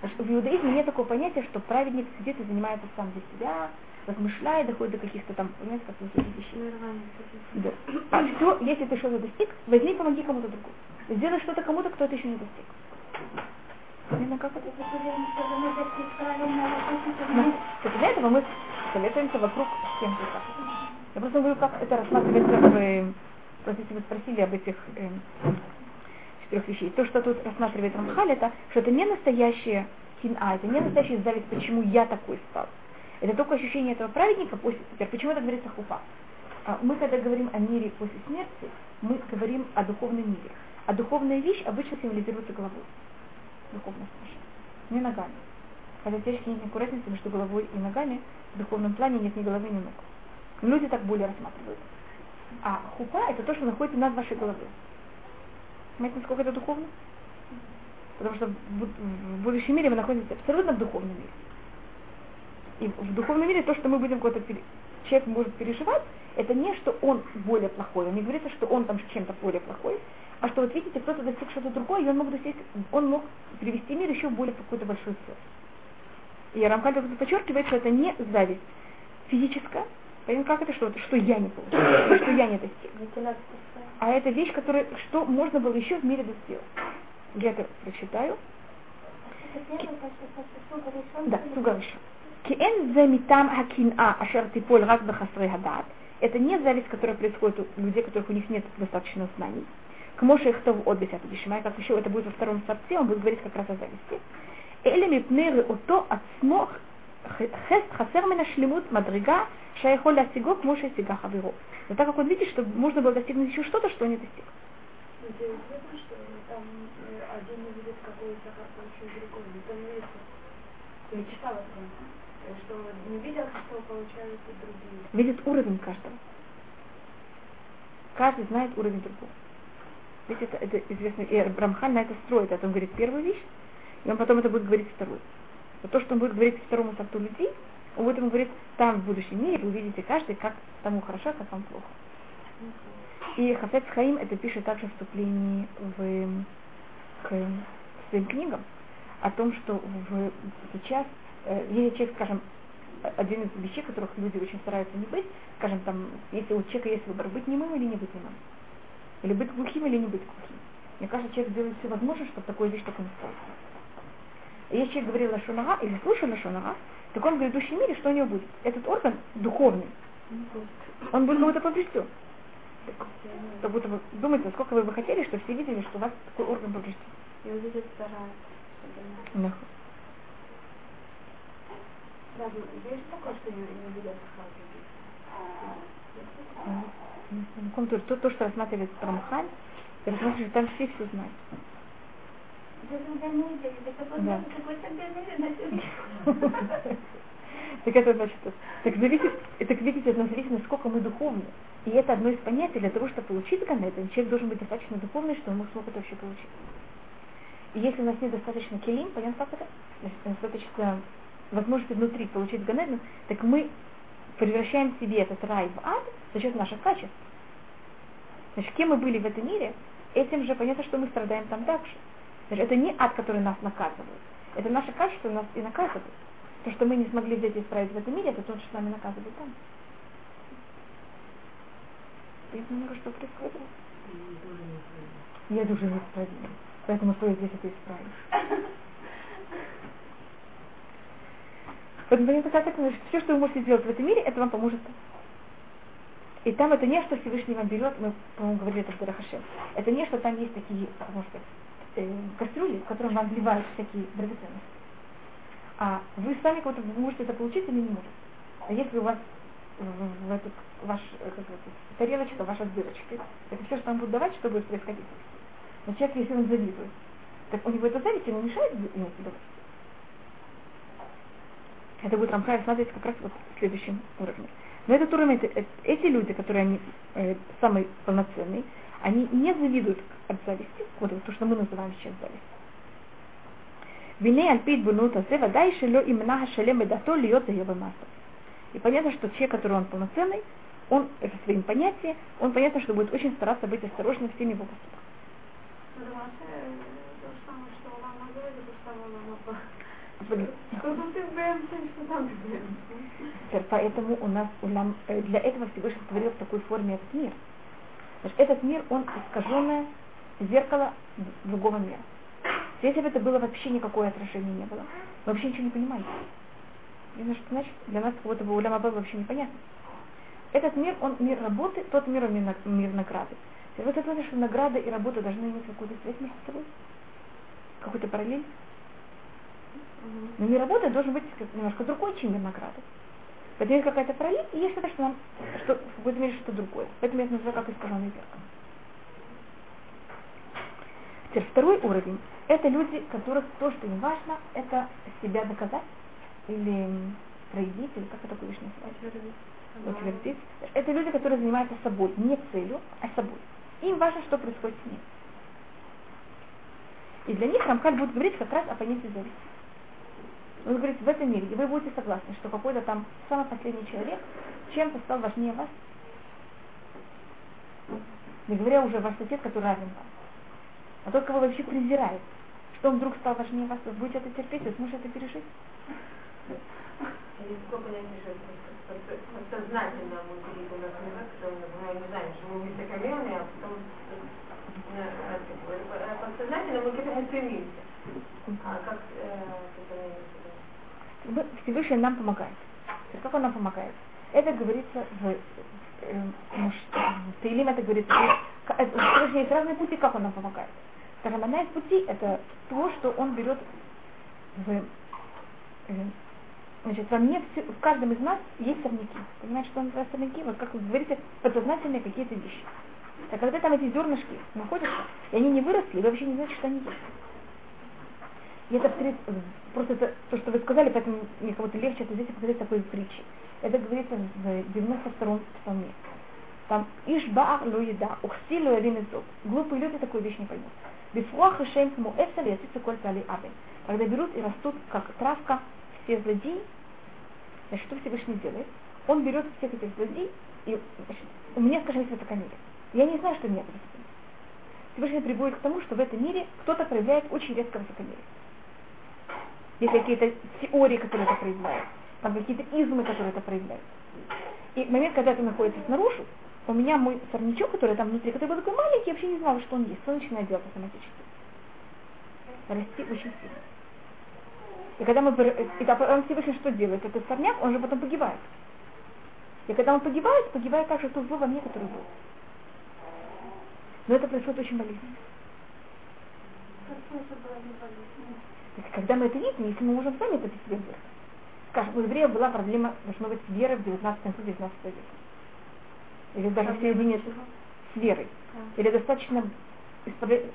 Потому что в иудаизме нет такого понятия, что праведник сидит и занимается сам для себя, размышляет, доходит до каких-то там, понимаете, как таких вещей. Нормально. Да. А все, если ты что-то достиг, возьми помоги кому-то другому. Сделай что-то кому-то, кто это еще не достиг. Вы так для этого мы советуемся вокруг всем как. Я просто говорю, как это рассматривается в... Просто если вы спросили об этих э, четырех вещей. То, что тут рассматривает Рамхаль, это что это не настоящая кина, это не настоящая зависть, почему я такой стал. Это только ощущение этого праведника после теперь. Почему это говорится хупа? А, Мы, когда говорим о мире после смерти, мы говорим о духовном мире. А духовная вещь обычно символизируется головой. Духовность наша. Не ногами. Хотя теоретически нет никакой разницы между головой и ногами. В духовном плане нет ни головы, ни ног. Люди так более рассматривают. А хупа это то, что находится над вашей головой. Понимаете, насколько это духовно? Потому что в бу- в будущем мире мы находимся абсолютно в духовном мире. И в духовном мире то, что мы будем куда-то пере- человек может переживать, это не что он более плохой, он не говорится, что он там чем-то более плохой, а что вот видите, кто-то достиг что-то другое, и он мог достичь, он мог привести мир еще в более какую-то большую цель. И Рамхаль подчеркивает, что это не зависть физическая, Поэтому как это что-то, что я не получил, что я не достиг. А это вещь, которая, что можно было еще в мире достичь. Я это прочитаю. Да, Сугариша. Киэн замитам хакина ашер типоль раз бахасрей хадат. Это не зависть, которая происходит у людей, у которых у них нет достаточно знаний к Моше Ихтов от 10 Бишмай, как еще это будет во втором сорте? он будет говорить как раз о зависти. Эли мипнеры ото от смох хест хасер мина шлемут мадрига шайхол ласиго к Моше Сига Хавиру. Но так как он видит, что можно было достигнуть еще что-то, что он не достиг. Видит уровень каждого. Каждый знает уровень другого. Ведь это, это известно, и Рамхан на это строит, это он говорит первую вещь, и он потом это будет говорить вторую. Но то, что он будет говорить второму сорту людей, он будет ему говорить, там в будущем мире вы увидите каждый, как тому хорошо, как вам плохо. И Хафец Хаим это пишет также в вступлении в, к своим книгам о том, что в, сейчас, э, если человек, скажем, один из вещей, которых люди очень стараются не быть, скажем, там, если у человека есть выбор, быть немым или не быть немым, или быть глухим или не быть глухим. Мне кажется, человек делает все возможное, чтобы такую вещь только не стало. И если человек говорит лашонара или слушает лашонара, в таком грядущем мире что у него будет? Этот орган духовный, Он будет кого-то поврежден. Как будто бы, думайте, сколько вы бы хотели, чтобы все видели, что у вас такой орган поврежден. И вот это вторая. Да. Да, есть такое, что не, не видят То, то, то, что рассматривает Рамхаль, рассматривает, там все все знают. Да. Так это значит, так зависит, так видите, это зависит, насколько мы духовны. И это одно из понятий, для того, чтобы получить Ганеттен, человек должен быть достаточно духовный, чтобы он смог это вообще получить. И если у нас нет достаточно келим, понятно, как это? Достаточно возможности внутри получить Ганеттен, так мы превращаем себе этот рай в ад за счет наших качеств. Значит, кем мы были в этом мире, этим же понятно, что мы страдаем там также. Значит, это не ад, который нас наказывает. Это наше качество нас и наказывает. То, что мы не смогли взять и исправить в этом мире, это то, что с нами наказывает там. Понятно немного, что происходит? Я тоже неисправима. Поэтому стоит здесь это исправить. Поэтому понятно, как это, значит, все, что вы можете сделать в этом мире, это вам поможет. И там это не, что Всевышний вам берет, мы, по-моему, говорили это в Дарахашем. Это не, что там есть такие, может сказать, э, кастрюли, в которые вам вливают всякие драгоценности. А вы сами кого-то можете это получить или не можете. А если у вас в, в этот ваш как это, тарелочка, ваша с дырочкой, это все, что вам будут давать, что будет происходить. Но человек, если он завидует, так у него это зависть ему мешает иметь удовольствие. Это будет Рамхай смотреть как раз вот в следующем уровне. Но этот уровень, это, эти люди, которые они э, самые полноценные, они не завидуют от зависти, вот то, что мы называем сейчас зависть. Вине альпит бунута зе водай шело имена шалем дато льет ее масса. И понятно, что человек, который он полноценный, он это своим понятием, он понятно, что будет очень стараться быть осторожным всеми его поступками. Поэтому у нас для этого Всевышний створил в такой форме этот мир. Значит, этот мир, он искаженное зеркало другого мира. Если бы это было вообще никакое отражение не было, вы вообще ничего не понимаете. Не знаю, что значит, для нас как будто бы улям был вообще непонятно. Этот мир, он мир работы, тот мир, он мир, мир награды. И вот это что награда и работа должны иметь какую-то связь между собой? Какую-то параллель? Но мир работы должен быть немножко другой, чем мир награды. Поэтому есть какая-то параллель, и есть что-то, что нам, что, в какой-то мере что-то другое. Поэтому я это называю как искаженный зеркало. Теперь второй уровень. Это люди, которых то, что им важно, это себя доказать или проявить, или как это будешь называть? Утвердить. Это люди, которые занимаются собой, не целью, а собой. Им важно, что происходит с ним. И для них Рамхаль будет говорить как раз о понятии зависти. Он говорит, в этом мире, и вы будете согласны, что какой-то там самый последний человек чем-то стал важнее вас. Не говоря уже ваш сосед, который равен вам. А тот, кого вы вообще презираете. Что он вдруг стал важнее вас, вы будете это терпеть, вы сможете это пережить. Сознательно мы у нас мы не знаем, что мы высокомерные, а потом подсознательно мы к этому стремимся. А как Всевышний нам помогает. Как он нам помогает? Это говорится в, э, в Таилим, это говорится, Всевышний есть разные пути, как он нам помогает. Скажем, одна из путей это то, что он берет в э, Значит, во мне, в каждом из нас есть сорняки. Понимаете, что называется сорняки? Вот как вы говорите, подсознательные какие-то вещи. А когда там эти зернышки находятся, и они не выросли, вы вообще не знаете, что они есть. И это просто это, то, что вы сказали, поэтому мне кого-то легче это здесь показать такой притчи. Это говорится в 92-м псалме. Там Ишбаах ло еда, ухси ло един Глупые люди такую вещь не поймут. Бифуах и шейм эфса лесится коль тали абен. Когда берут и растут, как травка, все злодеи, значит, что Всевышний делает? Он берет всех этих злодей, и значит, у меня, скажем, есть высокомерие. Я не знаю, что у меня это Всевышний приводит к тому, что в этом мире кто-то проявляет очень резкое высокомерие. Есть какие-то теории, которые это проявляют. Там какие-то измы, которые это проявляют. И момент, когда это находится снаружи, у меня мой сорнячок, который там внутри, который был такой маленький, я вообще не знала, что он есть. Он начинает делать автоматически. Расти очень сильно. И когда мы... И он Всевышний что делает? Этот сорняк, он же потом погибает. И когда он погибает, погибает также то зло во мне, который был. Но это происходит очень болезненно. Когда мы это видим, если мы можем сами это для себя сделать. Скажем, у евреев была проблема, должно быть, с верой в 19 конце 19 века. Или даже в середине с верой. Или достаточно.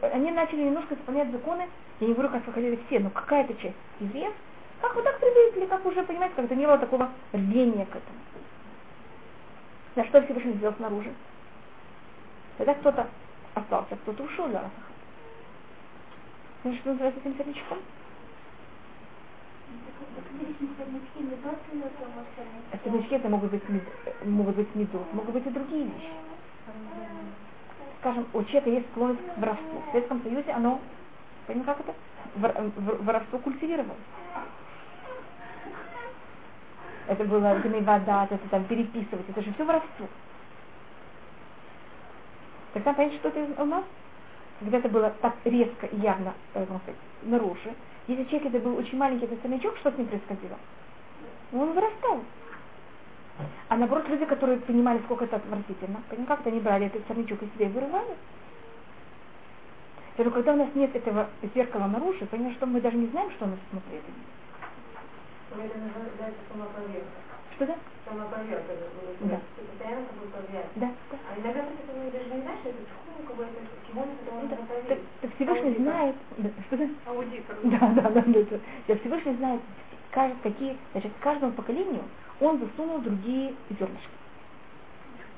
Они начали немножко исполнять законы, я не говорю, как выходили все, но какая-то часть евреев, как вы так привыкли, как уже, понимаете, как-то не было такого рвения к этому. На что Всевышний сделал снаружи? Тогда кто-то остался, кто-то ушел для Рафаха. Знаешь, что называется этим сорнячком? Сорнячки это могут быть, могут быть медот, могут быть и другие вещи. Скажем, у человека есть склонность к воровству. В Советском Союзе оно, понимаете, как это? Воровство культивировалось. Это было вода, это там переписывать, это же все воровство. Тогда понять, что это у нас? Когда это было так резко и явно, э, наружу, если человек это был очень маленький, этот сорнячок, что с ним происходило? Он вырастал. А наоборот, люди, которые понимали, сколько это отвратительно, как-то они брали этот сорнячок из себя и вырывали. Поэтому, когда у нас нет этого зеркала наружу, понимаешь, что мы даже не знаем, что у нас внутри. Это называется самопроверка. Что да? Самопроверка. Да. Ты постоянно собой проверяешь. Да. А иногда ты это даже не знаешь, это чуху, бы это так, Всевышний знает, да, да? Аудитор. Да, да, да, да, да. Да, Всевышний знает, какие, значит, каждому поколению он засунул другие зернышки.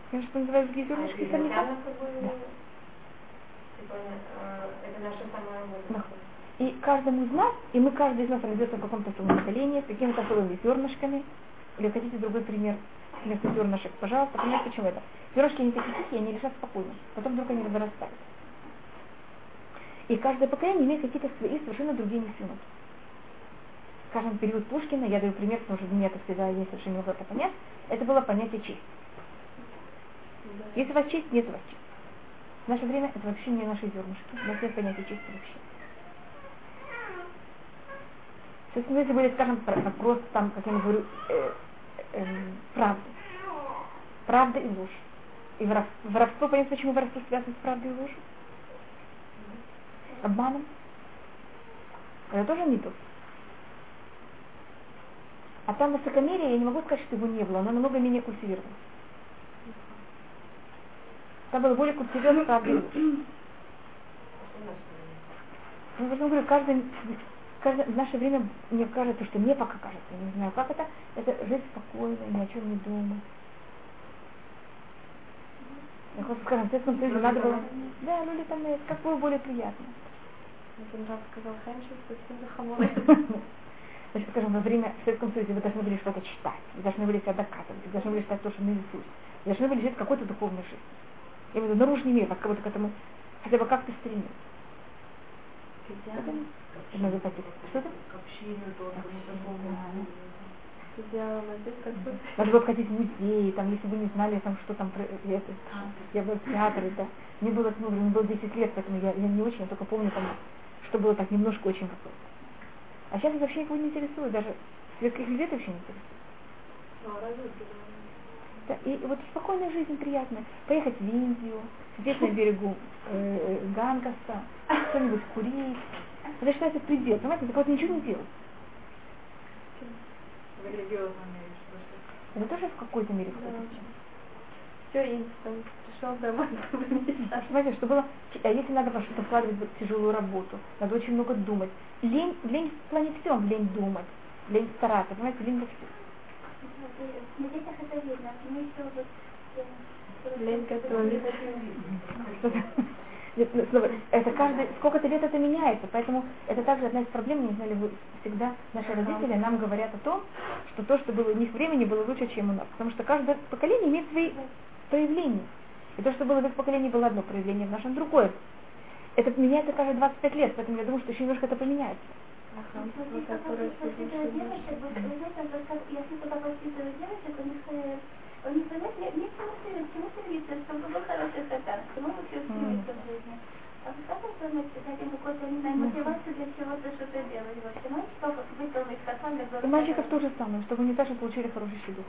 Знаешь, что называют другие зернышки А сорняка? как бы, Да. типа, э, это наша самая. И каждому из нас, и мы каждый из нас родился в каком-то своем поколении, с какими-то особыми зернышками. Или хотите другой пример вместо зернышек, пожалуйста, понимаете, почему это? Зернышки не такие тихие, они лежат спокойно. Потом вдруг они разрастают. И каждое поколение имеет какие-то свои совершенно другие несенут. Скажем, период Пушкина, я даю пример, потому что для меня это всегда есть совершенно могу это понять, это было понятие честь. Если у вас честь, нет у вас честь. В наше время это вообще не наши зернышки. У нас нет понятия чести вообще. Есть, ну, если были, скажем, про- вопрос, там, как я говорю, э, э, правды. Правда и ложь. И воровство, воровство, понятно, почему воровство связано с правдой и ложью? Обманом. Это тоже митус. А там высокомерие, я не могу сказать, что его не было, оно намного менее культивировано. Там было более культивировано правда. Ну, я говорю, каждый, каждый, в наше время мне кажется, что мне пока кажется, я не знаю, как это, это жить спокойно, ни о чем не думать. Я хочу сказать, в Советском Союзе надо было... Да, ну там это как было более приятно. Мне нравится, сказал раньше, что все захомолы. Значит, скажем, во время в Советском Союзе вы должны были что-то читать, вы должны были себя доказывать, вы должны были читать то, что наизусть, вы должны были жить какой-то духовной жизнью. Я имею в виду наружный мир, вас кого-то к этому хотя бы как-то стремить. Это надо как бы. Ходить в музей, там, если вы не знали, там, что там, про- я, это, я была в театре, да. Мне было, ну, мне было 10 лет, поэтому я, я не очень, я только помню, там, что было так немножко очень какое-то. А сейчас это вообще никого не интересует, даже светских людей это вообще не интересует. А? Да, и вот спокойная жизнь приятная. Поехать в Индию, сидеть на берегу э, Гангаса, что-нибудь курить. Это считается предел, понимаете, так вот ничего не делать. Что-то. Это тоже в какой-то мере входит. Все, пришел домой, Понимаете, что было, а если надо во что-то вкладывать в тяжелую работу, надо очень много думать. Лень, лень в плане всем, лень думать, лень стараться, понимаете, лень во всем. Вот... э, Лень готовить. Ну, Это каждый, сколько-то лет это меняется, поэтому это также одна из проблем, не знали вы всегда, наши родители нам говорят о том, что то, что было у них времени, было лучше, чем у нас. Потому что каждое поколение имеет свои проявления. И то, что было в их поколении, было одно проявление, в нашем другое. Это меняется каждые 25 лет, поэтому я думаю, что еще немножко это поменяется. Девочек, вот как если туда воспитывают девочек, у них, э, у них, знаете, нет чему стремиться, чему стремиться, чтобы был хороший стакан, к чему вообще стремиться в жизни. А вы как вы думаете, дать им какую-то, не знаю, мотивацию для чего-то что-то делать вообще? Выполнить И мальчиков то же самое, чтобы они также получили хороший щедух.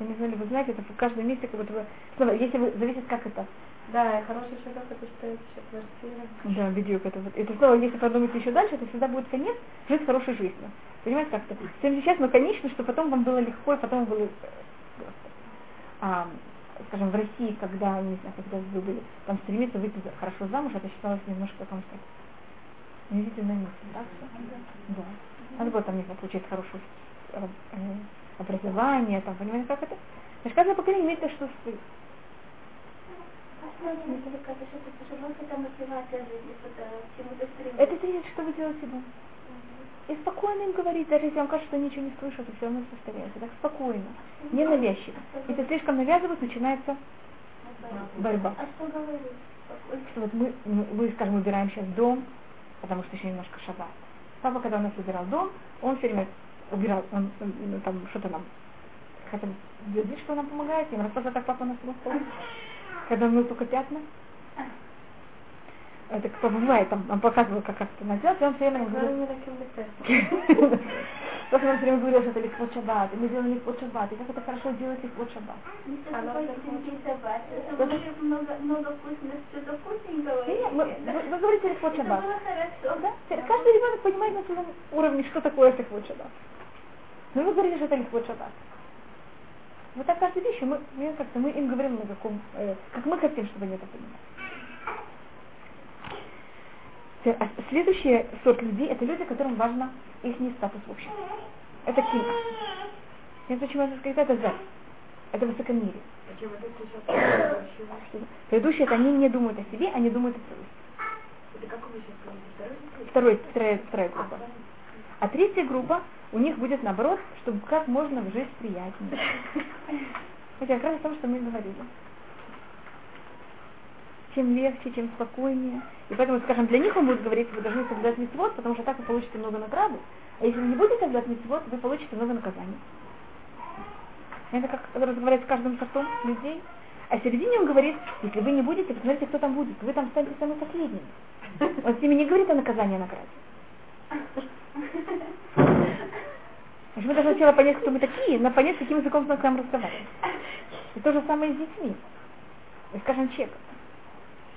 Я не знаю, вы знаете, это в каждом месте как будто бы... Снова, если вы... Зависит, как это. Да, хороший человек это считается еще квартира. Да, бедюк это вот. Это снова, если подумать еще дальше, это всегда будет конец жить хорошей жизнью. Понимаете, как-то? Всем сейчас, но конечно, что потом вам было легко, и потом было... э, А, скажем, в России, когда, не знаю, когда вы были, там стремиться выйти за- хорошо замуж, это считалось немножко, как вам сказать, унизительно место, так что? Да. Надо было там, не знаю, получить хорошее э, э, образование, там, понимаете, как это? Значит, каждое поколение имеет то, что свое. Это тренинг, что вы делаете дома. И спокойно им говорить, даже если вам кажется, что ничего не слышат, и все равно повторяется. Так спокойно, не навязчиво. Если слишком навязывают, начинается борьба. А что говорить? Что вот мы, мы, скажем, убираем сейчас дом, потому что еще немножко шаббат. Папа, когда у нас убирал дом, он все время убирал, он, ну, там что-то нам, хотя бы вид, что нам помогает, им рассказывал, как папа у нас был когда мыл только пятна. Это кто бывает, там, он показывал, как это надо делать, и он все время говорил, Просто он все время говорил, что это ликвот шаббат, и мы делали ликвот шаббат, и как это хорошо делать ликвот шаббат. Много, много вкусного, мы- вы, говорите Это шаббат. Каждый ребенок понимает на своем уровне, что такое ликвот шаббат. Но вы говорите, что это ликвот шаббат. Вот так каждой вещи мы, мы как-то мы им говорим на каком, э, как мы хотим, чтобы они это понимали. Те- а Следующий сорт людей это люди, которым важно их статус в обществе. Это ким. Я почему это сказать, это за. Это высокомерие. Сейчас? Предыдущие это они не думают о себе, они думают о других. Это как вы сейчас говорите? Второй Второй, вторая, вторая группа. А третья группа, у них будет наоборот, чтобы как можно жить приятнее. Это как раз о том, что мы говорили. Чем легче, чем спокойнее. И поэтому, скажем, для них он будет говорить, вы должны соблюдать митцвот, потому что так вы получите много награды. А если вы не будете соблюдать митцвот, вы получите много наказаний. Это как разговаривать с каждым сортом людей. А в середине он говорит, если вы не будете, посмотрите, кто там будет. Вы там станете самыми последними. Он с ними не говорит о наказании, а награде. Значит, мы должны сначала понять, кто мы такие, но понять, каким языком мы к нам разговариваем. И то же самое с детьми. И, скажем, чек.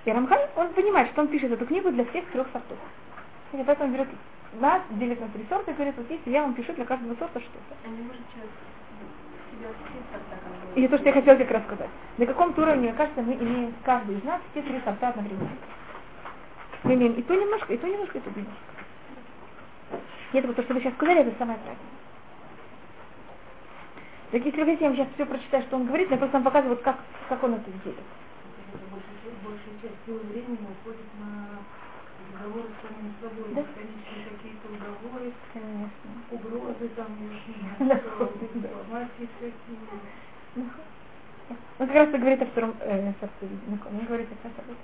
И Рамхаль, он понимает, что он пишет эту книгу для всех трех сортов. И поэтому он берет нас, делит на три сорта и говорит, вот видите, я вам пишу для каждого сорта что-то. А? И то, что я хотела как раз сказать. На каком-то уровне, мне кажется, мы имеем каждый из нас все три сорта одновременно. Мы имеем и то немножко, и то немножко, и то немножко. И это вот то, что вы сейчас сказали, это самое правильное. Так если вы хотите, я вам сейчас все прочитаю, что он говорит, но я просто вам показываю, как, как он это делает. Большая, часть времени уходит на разговоры с самим собой, Да. бесконечные какие-то уговоры, Конечно. угрозы, там, информации всякие. Он как раз и говорит о втором э, сорте. Он говорит о втором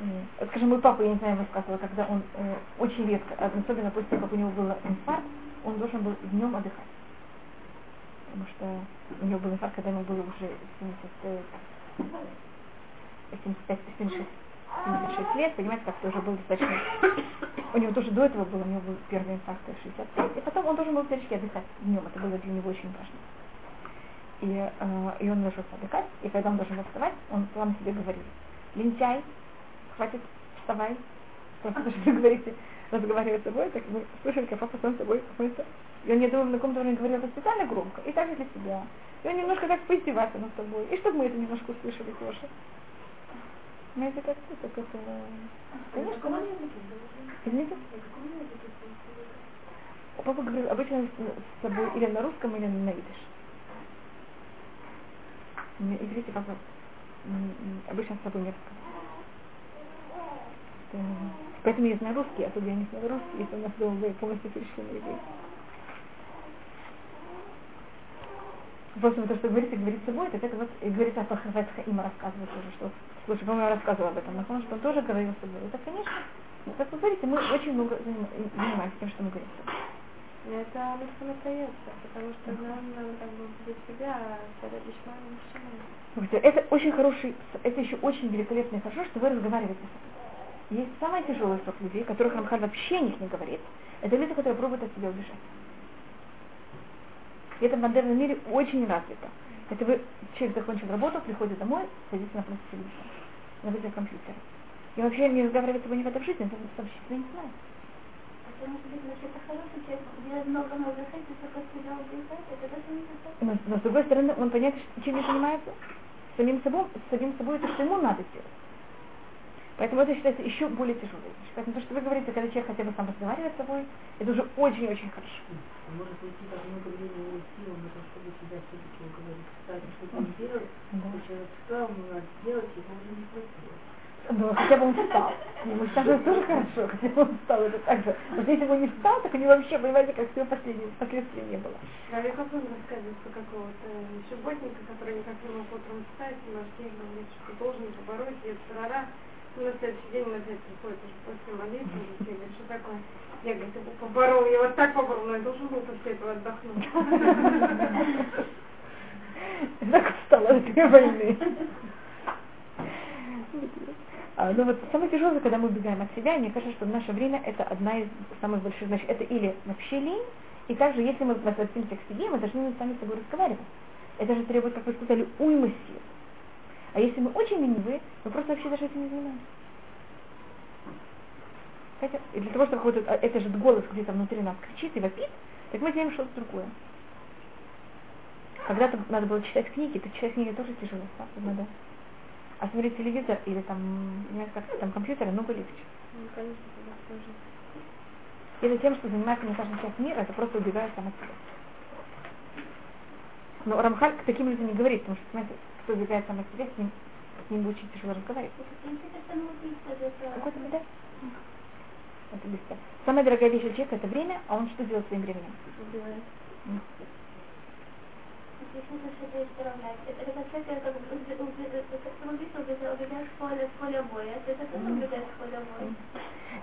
вот, Скажем, мой папа, я не знаю, рассказывала, когда он э, очень редко, а особенно после того, как у него был инфаркт, он должен был днем отдыхать. Потому что у него был инфаркт, когда ему было уже 70, э, 75, 76, 76 лет, понимаете, как-то уже был достаточно... У него тоже до этого был, у него был первый инфаркт в 65, и потом он должен был периодически отдыхать днем, это было для него очень важно. И, э, и он ложился отдыхать, и когда он должен был вставать, он сам себе говорил, лентяй, хватит, вставай, просто даже вы говорите, разговаривая с собой, так мы слышали, как папа сам с собой какой-то. И он, я думаю, на каком-то уровне говорил это специально громко, и также для себя. И он немножко так поиздевался над собой, и чтобы мы это немножко услышали тоже. Знаете, как это, как это... Конечно, ну, извините. Папа говорил обычно с собой или на русском, или на идиш. Иврите папа обычно с собой не рассказывал. Поэтому я знаю русский, а тут я не знаю русский, если у нас дома вы полностью перешли на иврит. Просто то, что говорится, говорит собой, это вот и говорится о Пахавет Хаима рассказывает тоже, что, слушай, по-моему, я рассказывала об этом, но потому что он тоже говорил с собой. Это, конечно, ну, как вы говорите, мы очень много заним- занимаемся тем, что мы говорим с собой. Но это легко остается, потому что нам надо как бы для себя, а когда лишь Это очень хороший, это еще очень великолепно и хорошо, что вы разговариваете с собой. Есть самый тяжелый сорт людей, которых Рамхаль вообще о них не говорит. Это люди, которые пробуют от себя убежать. И это в модерном мире очень развито. Это вы, человек закончил работу, приходит домой, садится напротив телевизора, напротив компьютера. И вообще не разговаривать с тобой никогда в жизни, это вообще не знает. Но, но с другой стороны, он понятно, чем не занимается? Самим собой, самим собой это, что ему надо сделать. Поэтому это считается еще более тяжелой вещь. Поэтому то, что вы говорите, когда человек хотя бы сам разговаривает с собой, это уже очень-очень хорошо. Может уйти так много времени уйти, он на то, чтобы себя все-таки уговорить. Кстати, что он делает, Да. человек сказал, ему надо сделать, его уже не хватило. Ну, хотя бы он встал. Ему сейчас же тоже хорошо, хотя бы он встал, это так же. Вот если бы он не встал, так у него вообще, понимаете, как все последние последствия не было. Равик Хасун рассказывает про какого-то субботника, который никак не мог утром встать, и Машкей говорит, что должен побороть, и тарара. На следующий день он опять приходит уже после молитвы, и говорит, что такое? Я, говорит, его поборол, я вот так поборол, но я должен был после этого отдохнуть. Так встал от этой войны. А, ну вот самое тяжелое, когда мы убегаем от себя, мне кажется, что в наше время это одна из самых больших, значит, это или вообще лень, и также, если мы возвратимся к себе, мы должны сами с собой разговаривать. Это же требует, как вы сказали, уймы сил. А если мы очень ленивые, мы просто вообще даже этим не занимаемся. Хотя, и для того, чтобы какой-то, а, это же голос где-то внутри нас кричит и вопит, так мы делаем что-то другое. Когда-то надо было читать книги, то читать книги тоже тяжело, правда, да. А смотреть телевизор или там, не знаю, как там компьютер, много легче. Ну, конечно, тогда тоже. Или тем, что занимается не каждая часть мира, это просто убегает сам от себя. Но Рамхаль к таким людям не говорит, потому что, знаете, кто убегает сам от себя, с ним, с ним очень тяжело разговаривать. Какой-то да? Это быстро. Самая дорогая вещь у человека это время, а он что делает своим временем?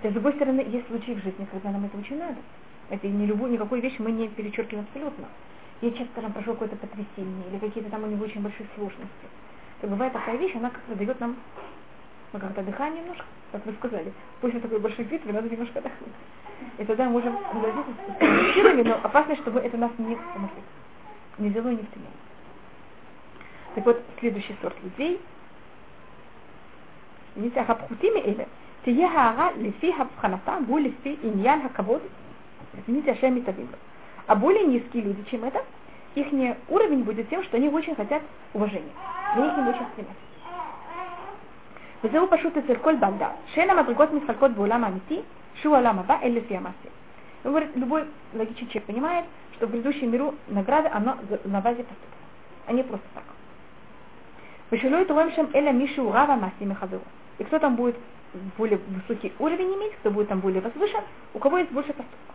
Да, с другой стороны, есть случаи в жизни, когда нам это очень надо. Это не любую, никакую вещь мы не перечеркиваем абсолютно я часто там прошу какое-то потрясение, или какие-то там у него очень большие сложности, то бывает такая вещь, она как-то дает нам ну, как-то дыхание немножко, как вы сказали, после такой большой битвы надо немножко отдохнуть. И тогда мы можем с силами, но опасно, чтобы это нас не, не взяло и не втянуло. Так вот, следующий сорт людей, видите, ахабхутими или тие хаара лифи хабханата гу лифи иньян хакавод, извините, ашеми тавимба. А более низкие люди, чем это, их уровень будет тем, что они очень хотят уважения. Они к ним очень стремятся. וזהו פשוט אצל כל בעל דעת, שאין המדרגות מתחלקות בעולם האמיתי, שהוא העולם הבא, אלא לפי המעשה. Он говорит, любой логичный человек понимает, что в грядущем миру награда, она на базе поступка, а не просто так. ושלא יתרום שם אלא מי שהוא רב המעשים מחברו. И кто там будет более высокий уровень иметь, кто будет там более возвышен, у кого есть больше поступков.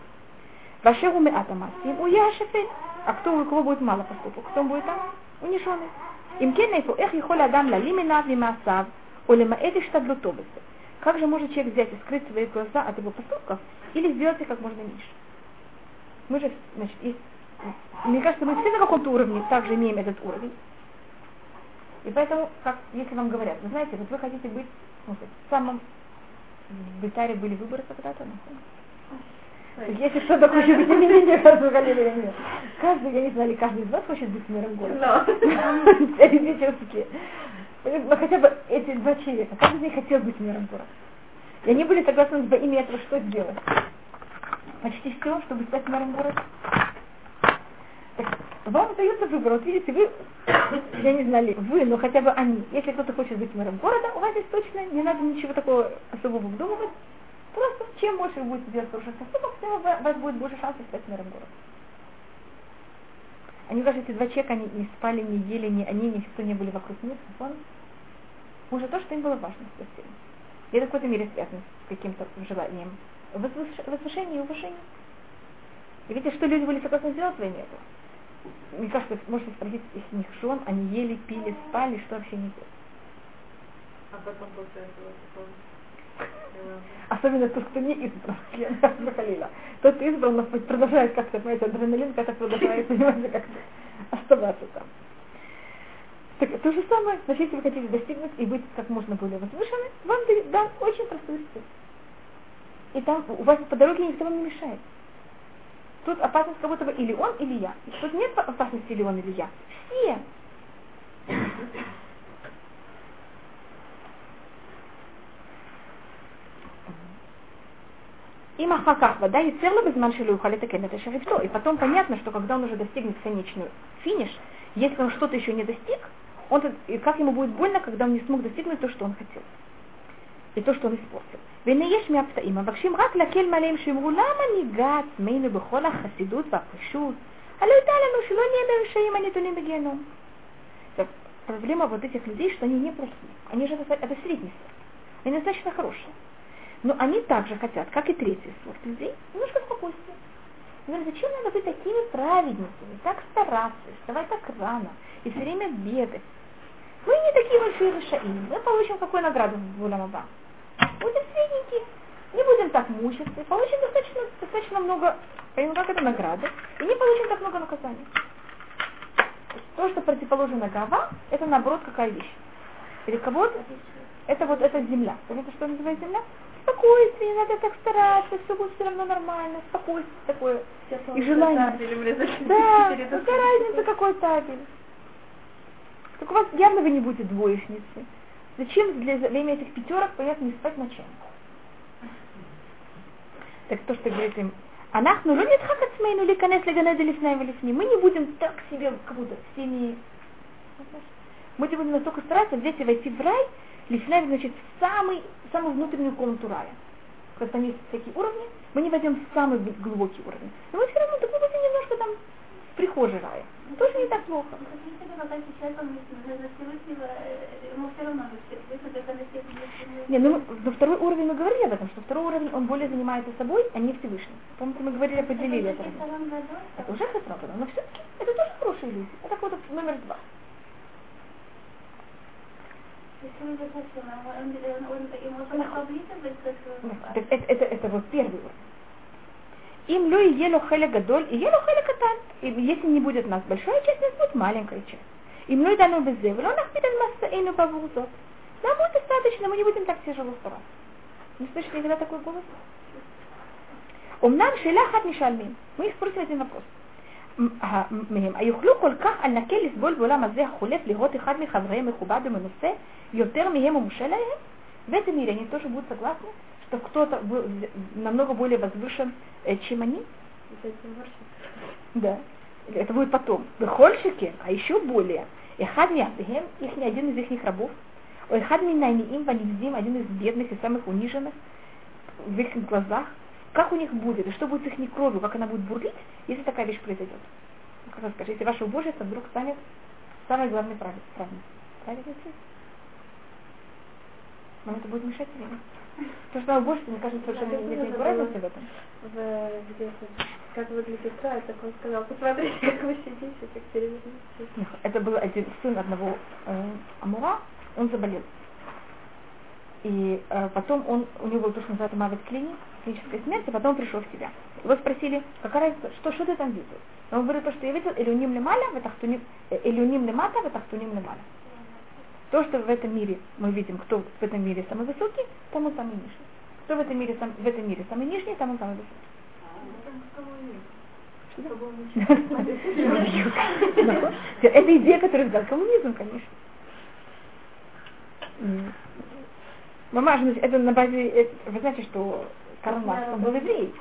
Вашер у Атамасим, у Яшефет. А кто у кого будет мало поступок? Кто будет там? Униженный. Им кенейфу эх ехоль адам лалимина вимасав, улимаэт иштадлутобесы. Как же может человек взять и скрыть свои глаза от его поступков или сделать их как можно меньше? Мы же, значит, есть, мне кажется, мы все на каком-то уровне также имеем этот уровень. И поэтому, как, если вам говорят, вы знаете, вот вы хотите быть, ну, в самом, в Битаре были выборы когда-то, ну, если кто-то хочет быть именинником, нет. Каждый, я не знаю, каждый из вас хочет быть мэром города. Но хотя бы эти два человека, каждый из них хотел быть мэром города. И они были согласны во имя этого что сделать? Почти все, чтобы стать мэром города. Так, вам дается выбор. Вот видите, вы, я не знаю, ли, вы, но хотя бы они. Если кто-то хочет быть мэром города, у вас здесь точно не надо ничего такого особого вдумывать. Просто чем больше вы будете делать хороших поступков, тем у вас будет больше шансов стать мэром города. Они даже эти два человека, они не спали, не ели, ни они, ни кто не были вокруг них, сон. Может то, что им было важно постели. И это в какой-то мере связано с каким-то желанием возвышения и уважения. И видите, что люди были согласны сделать во имя этого? Мне кажется, можете спросить из них жен, они ели, пили, спали, что вообще не делали. А потом после этого. Особенно тот, кто не избран, Халила. Тот, кто избран, но продолжает как-то, понимаете, адреналин как-то продолжает, понимаете, как-то оставаться там. Так, то же самое, значит, если вы хотите достигнуть и быть как можно более возвышенным, вам дан очень простой стиль. И там у вас по дороге никто вам не мешает. тут опасность будто бы или он, или я. Тут нет опасности или он, или я. Все. Им ахаках вода и церла без маншилу ухали такен это шарифто. И потом понятно, что когда он уже достигнет конечную финиш, если он что-то еще не достиг, он, и как ему будет больно, когда он не смог достигнуть то, что он хотел. И то, что он испортил. ויש מהפתאים מבקשים רק להקל מעליהם שאמרו למה ניגע עצמנו בכל החסידות והפשוט? הלא הייתה לנו שלא נהיה ברשעים הנתונים בגיהנום. Проблема вот этих людей, что они не плохие. Они же это, это средний сорт. Они достаточно хорошие. Но они также хотят, как и третий сорт людей, немножко спокойствия. Говорят, зачем надо быть такими праведниками, так стараться, вставать так рано и все время бегать? Мы не такие большие решаи, мы получим какую награду в Гуламаба. Будем средненькие, не будем так мучиться, получим достаточно, достаточно много, понимаем, как это награда, и не получим так много наказаний. То, что противоположно гава, это наоборот какая вещь. Или кого это вот эта земля. Понятно, что называется земля? спокойствие, не надо так стараться, все будет все равно нормально, спокойствие такое. И желание. Да, какая разница, какой табель. Так у вас явно вы не будете двоечницы. Зачем для, для этих пятерок, понятно, не спать ночами? Так то, что говорит им, Анахну лунит хакацмейну или конец леганеда леснаем лесни. Мы не будем так себе как будто всеми... Мы будем настолько стараться взять и войти в рай. Леснаем значит в самый самую внутреннюю комнату рая. Когда там есть всякие уровни, мы не войдем в самый глубокий уровень. Но мы все равно так будем немножко там в прихожей рая. Тоже не так плохо. Не, ну на второй уровень мы говорили об этом, что второй уровень он более занимается собой, а не Всевышним. Помните, мы говорили, поделили это. Это уже хасрапана, но все-таки это тоже хорошие люди. Это вот номер два. Это, это, это вот первый уровень. Им лю и елю хеля гадоль, и елю хеля катан. И если не будет у нас большая часть, нас будет маленькая часть. Им лю и дану безе, в лонах пидан массаину бавузот. Нам будет достаточно, мы не будем так тяжело стараться. Не слышите никогда такой голос? Умнам шелахат мишальмим. Мы их спросим один вопрос. מהם, היוכלו כל כך על נקל לסבול בעולם הזה החולף לראות אחד מחבריהם מכובד ומנוסה יותר מהם ומושל להם? В этом мире они тоже будут согласны, что кто-то намного более возвышен, чем они? Да. Это будет потом. Бехольщики, а еще более. Эхад миатыхем, их не один из их рабов. Эхад минайниим ванивзим, один из бедных и самых униженных в их глазах. Как у них будет, и что будет с их кровью, как она будет бурлить, если такая вещь произойдет. Как вы скажете, если ваше убожество вдруг станет самой главной праведницей. Праведницей? Нам это будет мешать время. Потому что убожество, мне кажется, совершенно нет никакой разницы в этом. В, где как выглядит рай, так он сказал, посмотрите, как вы сидите, как перевернете. Это был один сын одного э, Амура, он заболел. И э, потом он, у него был то, что называется мавит клини, клиническая смерть, и потом он пришел в себя. Его спросили, какая разница, что, что ты там видел? Он говорит, то, что я видел, элюним лемаля, элюним лемата, ветахтуним лемаля. То, что в этом мире мы видим, кто в этом мире самый высокий, там он самый нижний. Кто в этом мире, сам, в этом мире самый нижний, там он самый высокий. Это идея, которую дал коммунизм, конечно. Мама, это на базе, вы знаете, что Карл Маркс, он был еврей.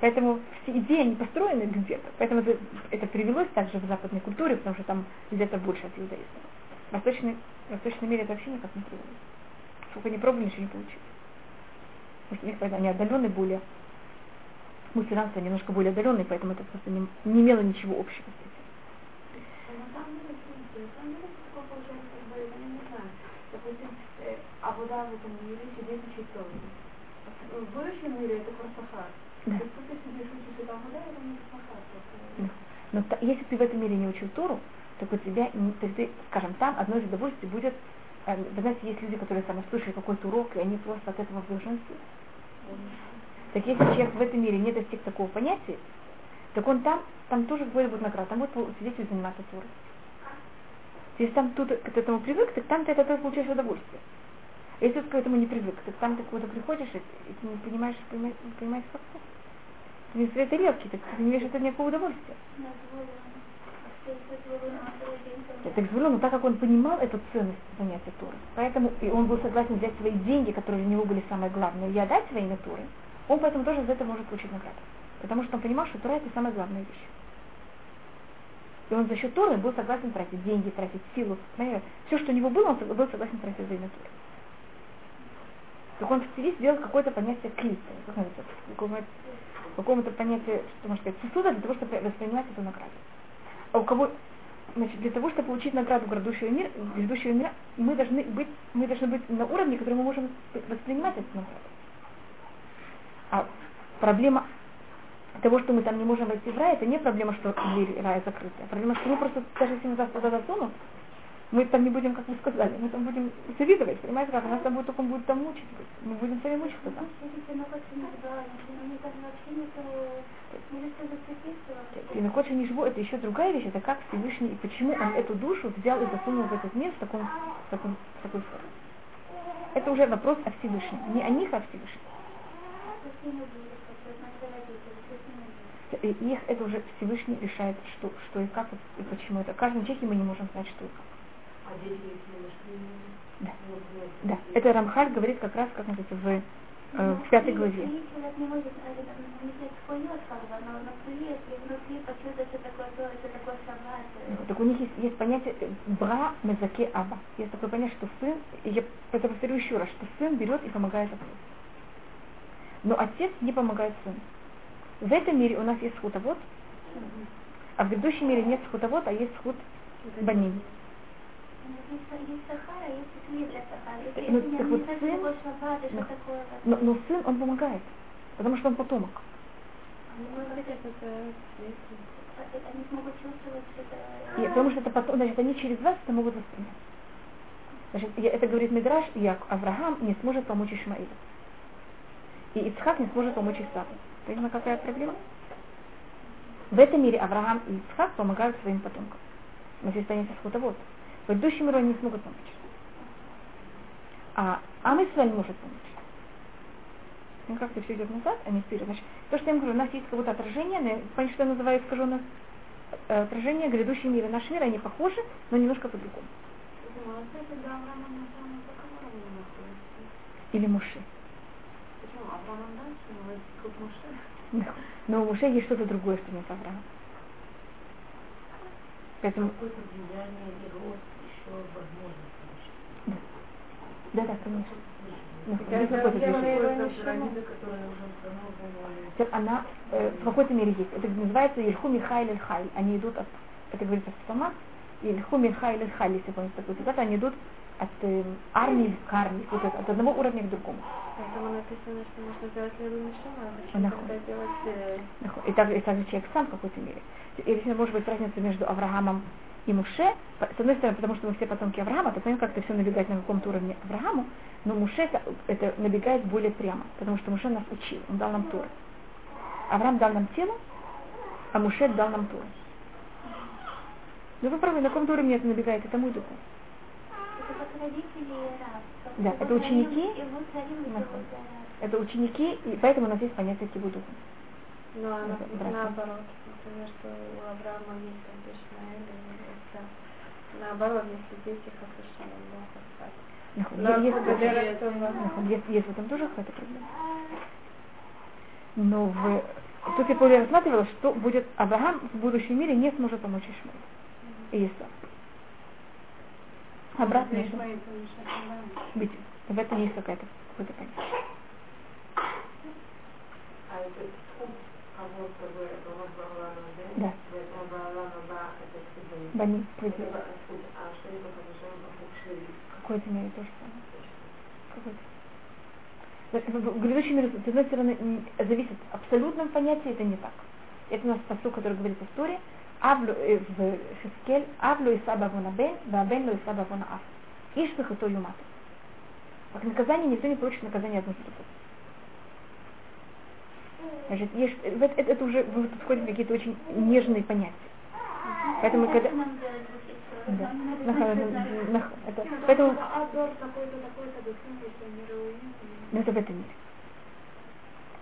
Поэтому все идеи, они построены где-то. Поэтому это, это привелось также в западной культуре, потому что там где-то больше от иудаизма. В восточной, в восточном мире это вообще никак не привелось. Сколько не пробовали, ничего не получилось. Потому что у них они отдаленные более. Мусульманство немножко более отдаленные, поэтому это просто не, не имело ничего общего с А вода в этом мире сидит учить В будущем мире это просто хар. Да. Но та, если ты в этом мире не учил Тору, так у тебя, то ты, скажем, там одно из удовольствий будет, э, вы знаете, есть люди, которые сами слышали какой-то урок, и они просто от этого в блаженстве. Так если человек в этом мире не достиг такого понятия, так он там, там тоже будет, будет награда, там будет сидеть и заниматься Торой. Если там тут к этому привык, так там ты от этого получаешь удовольствие. Если ты к этому не привык, так там ты куда приходишь, и, ты не понимаешь, понимаешь, понимаешь как Не это легкий, так ты не имеешь от никакого удовольствия. Так Звулон, но так как он понимал эту ценность занятия Торы, поэтому и он был согласен взять свои деньги, которые для него были самые главные, и отдать свои натуры, он поэтому тоже за это может получить награду. Потому что он понимал, что Тора это самая главная вещь. И он за счет Торы был согласен тратить деньги, тратить силу. Все, что у него было, он был согласен тратить за Торы. Так он в себе сделал какое-то понятие клита, какому-то понятию, что можно сказать, сосуда для того, чтобы воспринимать эту награду. А у кого, значит, для того, чтобы получить награду грядущего мира, грядущего мира, мы должны быть, мы должны быть на уровне, который мы можем воспринимать эту награду. А проблема того, что мы там не можем войти в рай, это не проблема, что дверь рая закрыта. А проблема, что мы просто, даже если мы нас туда засунут, мы там не будем, как вы сказали, мы там будем завидовать, понимаете, как нас там будет, только будет там мучить, мы будем сами мучиться там. И на Кодше Нишбу это еще другая вещь, это как Всевышний, и почему он эту душу взял и засунул в этот мир в, таком, в, таком, в такой форме. Это уже вопрос о Всевышнем, не о них, а о Всевышнем. И их это уже Всевышний решает, что, что и как, и почему это. В каждом человеке мы не можем знать, что и как. А дети, да. да. Это Рамхаль говорит как раз, как называется, в, э, в пятой главе. Так у них есть, есть понятие э, бра мезаке аба. Есть такое понятие, что сын, я это повторю еще раз, что сын берет и помогает отцу. Но отец не помогает сыну. В этом мире у нас есть схутовод, а в грядущем мире нет схутовод, а есть схут банин. Ну, так вот сын, но, но, но сын, он помогает, потому что он потомок. И, потому что это потом, значит, они через вас это могут воспринять. Значит, это говорит Мидраш, и Авраам не сможет помочь Ишмаилу. И Ицхак не сможет помочь Исаку. Понимаете, какая проблема? В этом мире Авраам и Ицхак помогают своим потомкам. Но здесь останется схотовод. В предыдущем мире они не смогут помочь. А Амисваль может помочь. Ну как-то все идет назад, а не вперед. Значит, то, что я им говорю, у нас есть какое-то отражение, понятно, что я называю искаженное э, отражение, грядущий мир и наш мир, они похожи, но немножко по-другому. Или Муши. Почему? Авраам дальше, но у Муше есть что-то другое, что нет Авраама. Поэтому... Да. Да, да, конечно. Ну, она э, в какой-то мере есть. Это называется Ильху Михайль Эльхай. Они идут от, это говорится в Сама, Ильху Михайль Эльхай, если помните такой цитат, они идут от э, армии к армии, вот это, от одного уровня к другому. Поэтому написано, что нужно делать левую мишину, а делать... Э... И также, и также человек сам в какой-то мере. Если может быть разница между Авраамом и Муше, с одной стороны, потому что мы все потомки Авраама, то понятно, как-то все набегает на каком-то уровне Аврааму, но Муше это, это набегает более прямо, потому что Муше нас учил, он дал нам Туры. Авраам дал нам тело, а Муше дал нам Туры. Ну вы правы, на каком уровне это набегает, это мой дух. Да, это ученики. Это ученики, и поэтому у нас есть понятие кибуду. Ну, а наоборот, например, что у Авраама есть там Ишмаэль, наоборот, если дети как Ишмаэль, да, есть, есть в этом тоже какая-то проблема. Но в, тут я более рассматривала, что будет Авраам в будущем мире не сможет помочь Ишмаэлю и Исааку. Обратно. Быть. В этом есть какая-то какой-то понятие. Да. Бани, Какой-то мере тоже самое. Какой-то. В грядущем мире, с одной стороны, зависит от абсолютном понятии, это не так. Это у нас посыл, который говорит в истории, в Хискель, Авлю и Саба Бен, Бабен и Саба Аф. Иш Бехато Юмат. Как наказание никто не получит наказание одну за Значит, есть, это, это, это уже входит в какие-то очень нежные понятия. Поэтому когда... Да. Это, поэтому... Но это в этом мире.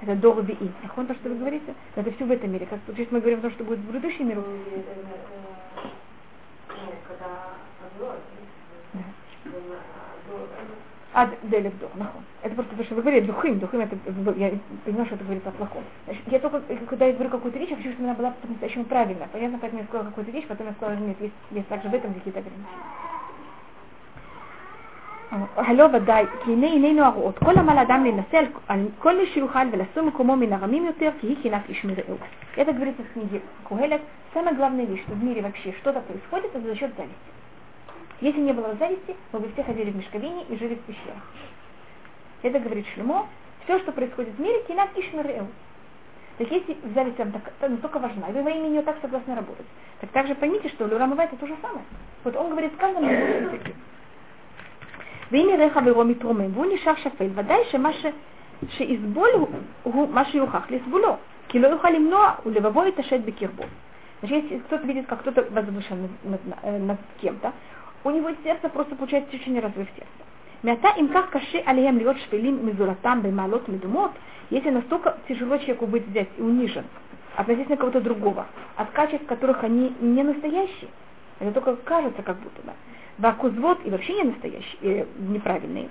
Это дор и Нахон, то, что вы говорите? Это все в этом мире. Как есть мы говорим о том, что будет в будущем миру. Ад делек до, нахон. Это просто то, что вы говорите, духим, духим, это, я понимаю, что это говорится о плохом. Значит, я только, когда я говорю какую-то вещь, я хочу, чтобы она была по-настоящему правильная. Понятно, поэтому я сказала какую-то вещь, потом я сказала, нет, есть, есть также в этом какие-то ограничения. הלא ודאי, כי הנה עינינו הרואות, כל עמל אדם להינשא על, על כל מי שיוכל ולשום מקומו מן הרמים יותר, כי היא קנאת איש מרעהו. Это говорится в книге Кугелет. Самая главная вещь, что в мире вообще что-то происходит, это за счет зависти. Если не было зависти, мы бы все ходили в мешковине и жили в пещерах. Это говорит Шлемо. Все, что происходит в мире, кинат ишмереу. Так если зависть вам так, настолько важна, и вы во имя нее так согласны работать, так также поймите, что Люрам это то же самое. Вот он говорит в каждом языке. ואם יראה חברו מתרומם והוא נשאר שפל, ודאי שמה ש... שיסבול הוא, הוא מה שיוכח לסבולו, כי לא יוכל למנוע ולבבו יתעשת בקרבו. Значит, если кто-то видит, как кто-то возвышен над, над, над кем-то, у него сердце просто получается очень разрыв сердца. Мята им как каши алием льет шпилим мизуратам бемалот медумот, если настолько тяжело человеку быть взять и унижен относительно кого-то другого, от качеств которых они не настоящие, это только кажется как будто бы. Вакузвод и вообще не настоящие, э, неправильные.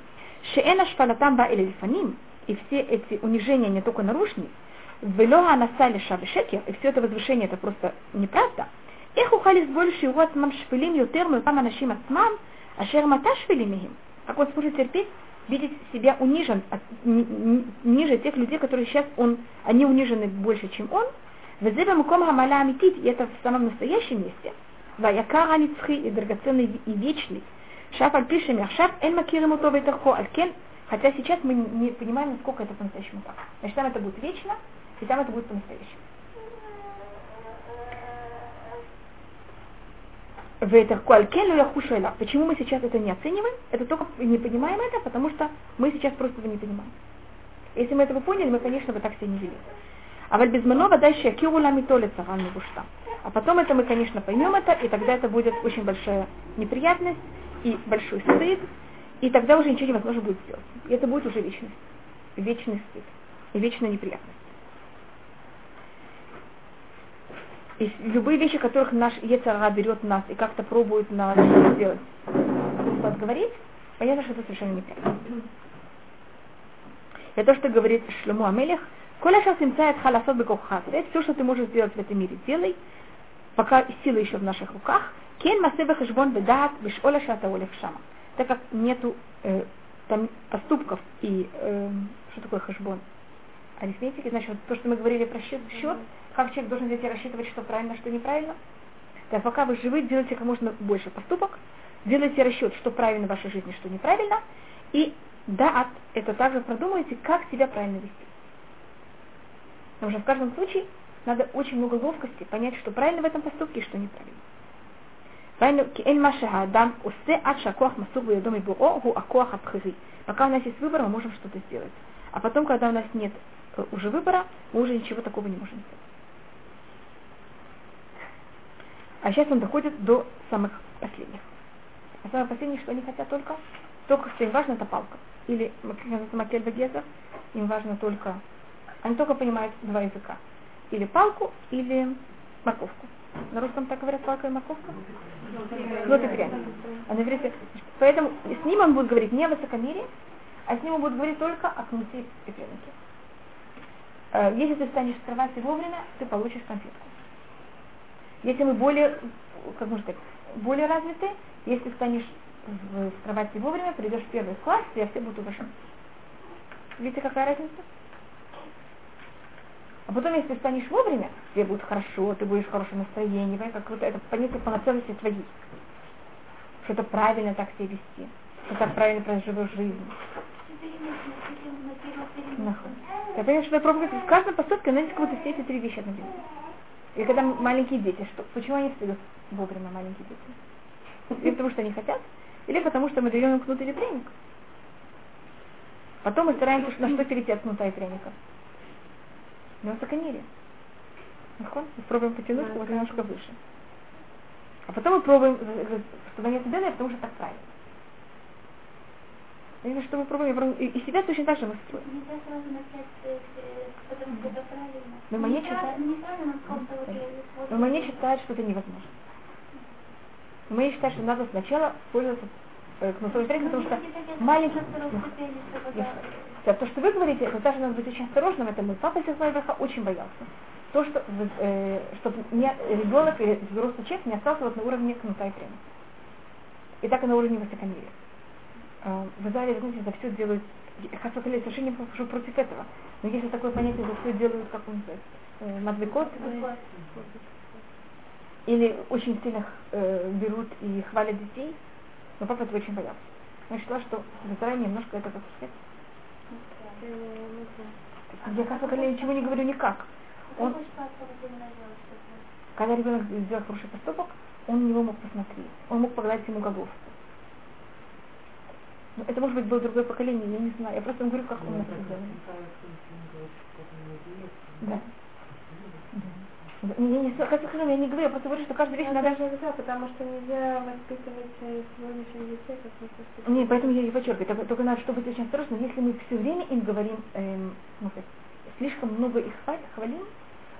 Шеэна шпалатам ба или лифаним, и все эти унижения не только нарушены, велога насали шавишекер, и все это возвышение это просто неправда, איך אוכל לסבול שיראו עצמם שפלים יותר מאותם אנשים עצמם, אשר מתה שפלים מהם? Как он сможет терпеть, видеть себя унижен, от, ни, ни, ниже тех людей, которые сейчас он, они унижены больше, чем он. וזה במקום המעלה האמיתית, и это в самом настоящем месте. והיקר הנצחי и драгоценный и вечный. שאף על פי שמעכשיו אין מכירים אותו ואת ערכו, על כן, хотя сейчас мы не понимаем, насколько это по-настоящему так. Значит, там это будет вечно, и там это будет по-настоящему. Почему мы сейчас это не оцениваем? Это только не понимаем это, потому что мы сейчас просто этого не понимаем. Если мы этого поняли, мы, конечно, бы так себя не вели. А в Альбизманова дальше Акиру ламитолица бушта. А потом это мы, конечно, поймем это, и тогда это будет очень большая неприятность и большой стыд, и тогда уже ничего невозможно будет сделать. И это будет уже вечность. Вечный стыд и вечная неприятность. И любые вещи, которых наш Ецара берет нас и как-то пробует нас сделать, подговорить, понятно, что это совершенно неправильно. Это то, что говорит Шлему Амелех, Коля сейчас имцает халасот бекохат. Все, что ты можешь сделать в этом мире, делай, пока сила еще в наших руках. Кен масеба хешбон бедат бешоля шата шама. Так как нету э, там поступков и э, что такое хешбон? Арифметики, значит, то, что мы говорили про счет, счет как человек должен и рассчитывать, что правильно, что неправильно? Так пока вы живы, делайте как можно больше поступок, делайте расчет, что правильно в вашей жизни, что неправильно, и да, это также продумайте, как себя правильно вести. Потому что в каждом случае надо очень много ловкости понять, что правильно в этом поступке и что неправильно. Правильно, Пока у нас есть выбор, мы можем что-то сделать. А потом, когда у нас нет э, уже выбора, мы уже ничего такого не можем сделать. А сейчас он доходит до самых последних. А самые последние, что они хотят только, только что им важно, это палка. Или, как называется, Макель Багеза, им важно только, они только понимают два языка. Или палку, или морковку. На русском так говорят палка и морковка? Вот и пряник. А поэтому с ним он будет говорить не о высокомерии, а с ним он будет говорить только о кнуте и прянике. Э, если ты станешь с кровати вовремя, ты получишь конфетку. Если мы более, как можно сказать, более развиты, если станешь в, кровати вовремя, придешь в первый класс, тебя все будут уважать. Видите, какая разница? А потом, если станешь вовремя, тебе будет хорошо, ты будешь в хорошем настроении, как вот это понятие полноценности твоей. Что это правильно так себя вести, что так правильно проживешь жизнь. Я понимаю, что я пробую в каждом поступке, знаете, как будто все эти три вещи одновременно. И когда маленькие дети, что, почему они встают вовремя, маленькие дети? Или потому что они хотят, или потому что мы даем им кнут или пряник. Потом мы стараемся на что перейти от кнута и пряника. На высокомерие. Мы пробуем потянуть его немножко выше. А потом мы пробуем, что нет беда, потому что так правильно. Именно что мы пробуем, и, и себя точно так же мы строим. Нельзя сразу начать, э, э, потому что это правильно. Но мне Не читать- правильно, неправильно, в каком-то вот, э, Но мне считают, что это невозможно. Что надо сначала пользоваться э, и пряником, потому что маленький... Да, то, что вы говорите, это даже надо быть очень осторожным в этом. Мой папа Сихлайбаха очень боялся. То, что, э, чтобы не, ребенок или взрослый человек не остался вот на уровне кнута и пряника. И так и на уровне высокомерия. Э, в Израиле, вы знаете, за все делают, Хасакали совершенно не похожу против этого. Но если такое понятие, за все делают, как он называется, э, мадвикот, или очень сильно э, берут и хвалят детей, но папа этого очень боялся. Я считала, что в Израиле немножко это, как я Хасакали ничего не говорю никак. Он, когда ребенок сделал хороший поступок, он на него мог посмотреть. Он мог погладить ему головку. Это может быть было другое поколение, я не знаю. Я просто вам говорю, как у нас это делали. Да. Не, не, я не говорю, я просто говорю, что каждую вещь надо... даже нельзя, потому что нельзя воспитывать э, сегодняшних детей, как мы поступили. Не, поэтому я и подчеркиваю. Только, только надо, чтобы быть очень осторожным. Если мы все время им говорим, эм, ну, как, слишком много их хваль- хвалим,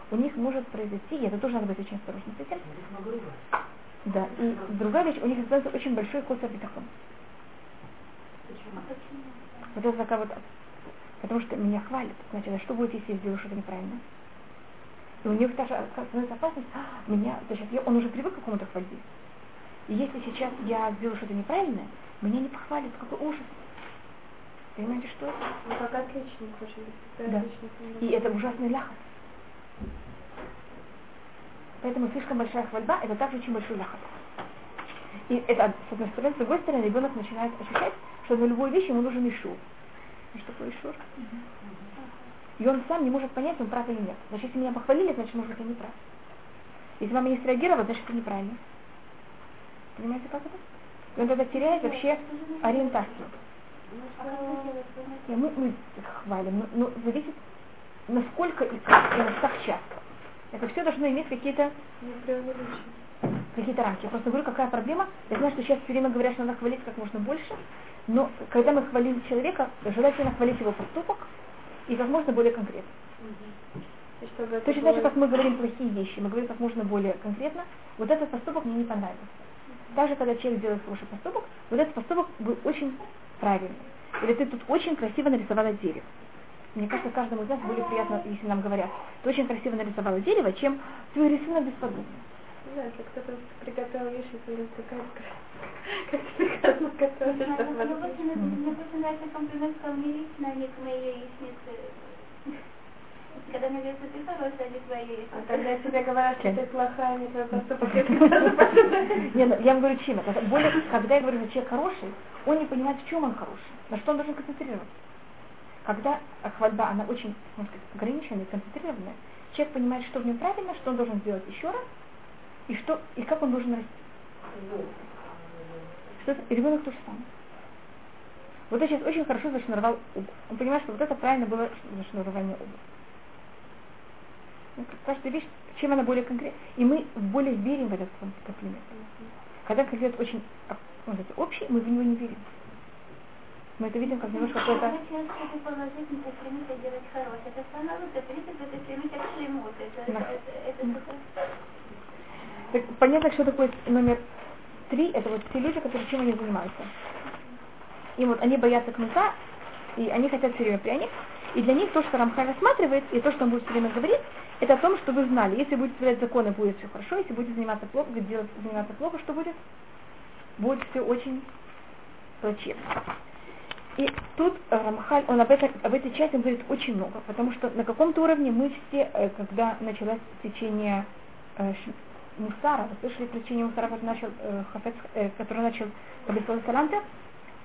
у них может произойти, и это тоже надо быть очень осторожным с этим. Да, и другая вещь, у них становится очень большой косор битахон. Вот это такая вот, потому что меня хвалят. Значит, а что будет, если я сделаю что-то неправильно? И у них даже становится опасность, «А, меня, значит, я, он уже привык к какому-то хвальбе. И если сейчас я сделаю что-то неправильное, меня не похвалят, какой ужас. Понимаете, что это? Ну, как отличник уже, Да. отличник, И это ужасный ляхот. Поэтому слишком большая хвальба – это также очень большой ляхот. И это с одной стороны, с другой стороны, ребенок начинает ощущать, что на любую вещь ему нужен ишур. И что такое ишур? И он сам не может понять, он прав или нет. Значит, если меня похвалили, значит, может я не прав. Если мама не среагировала, значит, это неправильно. Понимаете, как это? И он тогда теряет вообще ориентацию. Не, мы, мы хвалим, но, но зависит, насколько и как, и как часто. Это все должно иметь какие-то. Какие-то рамки. Я просто говорю, какая проблема. Я знаю, что сейчас все время говорят, что надо хвалить как можно больше, но когда мы хвалим человека, желательно хвалить его поступок и как можно более конкретно. Это Точно так же, как мы говорим плохие вещи, мы говорим как можно более конкретно, вот этот поступок мне не понравился. Даже когда человек делает хороший поступок, вот этот поступок был очень правильный. Или ты тут очень красиво нарисовала дерево. Мне кажется, каждому из нас более приятно, если нам говорят, ты очень красиво нарисовала дерево, чем твой рисунок бесподобный. Да, если кто-то приготовил яичницу, какая ты как ты прекрасно готовишь, больше нравится комплимент ко мне лично, а не к моей яичнице. Когда мне говорят, что ты хорошая, а не твоя яичница. А когда тебе говорят, что ты плохая, не твой поступок, я Не, ну, я вам говорю, чем это. Более, когда я говорю, что человек хороший, он не понимает, в чем он хороший, на что он должен концентрироваться. Когда хвальба, она очень, можно сказать, ограниченная, концентрированная, человек понимает, что в нем правильно, что он должен сделать еще раз, и, что, и как он должен расти. Что это- и ребенок то же самое. Вот я сейчас очень хорошо зашнуровал обувь. Он понимает, что вот это правильно было зашнурование обуви. Ну, Каждая вещь, чем она более конкретна. И мы более верим в этот ком- комплимент. Когда комплимент очень а, он говорит, общий, мы в него не верим. Мы это видим как немножко хорошее, это это чему-то. Это, Да. это, это, это, Так, понятно, что такое номер три, это вот те люди, которые чем они занимаются. И вот они боятся кнута, и они хотят все время пряник, и для них то, что Рамхаль рассматривает, и то, что он будет все время говорить, это о том, что вы знали. Если будете соблюдать законы, будет все хорошо, если будете заниматься плохо, делать, заниматься плохо, что будет? Будет все очень плачевно. И тут э, Рамхаль, он об, этой- об этой части говорит очень много, потому что на каком-то уровне мы все, э, когда началось течение э, Мусара, вы слышали про течение Мусара, который начал, э, Хафец, э, который начал Кабисол Саланта,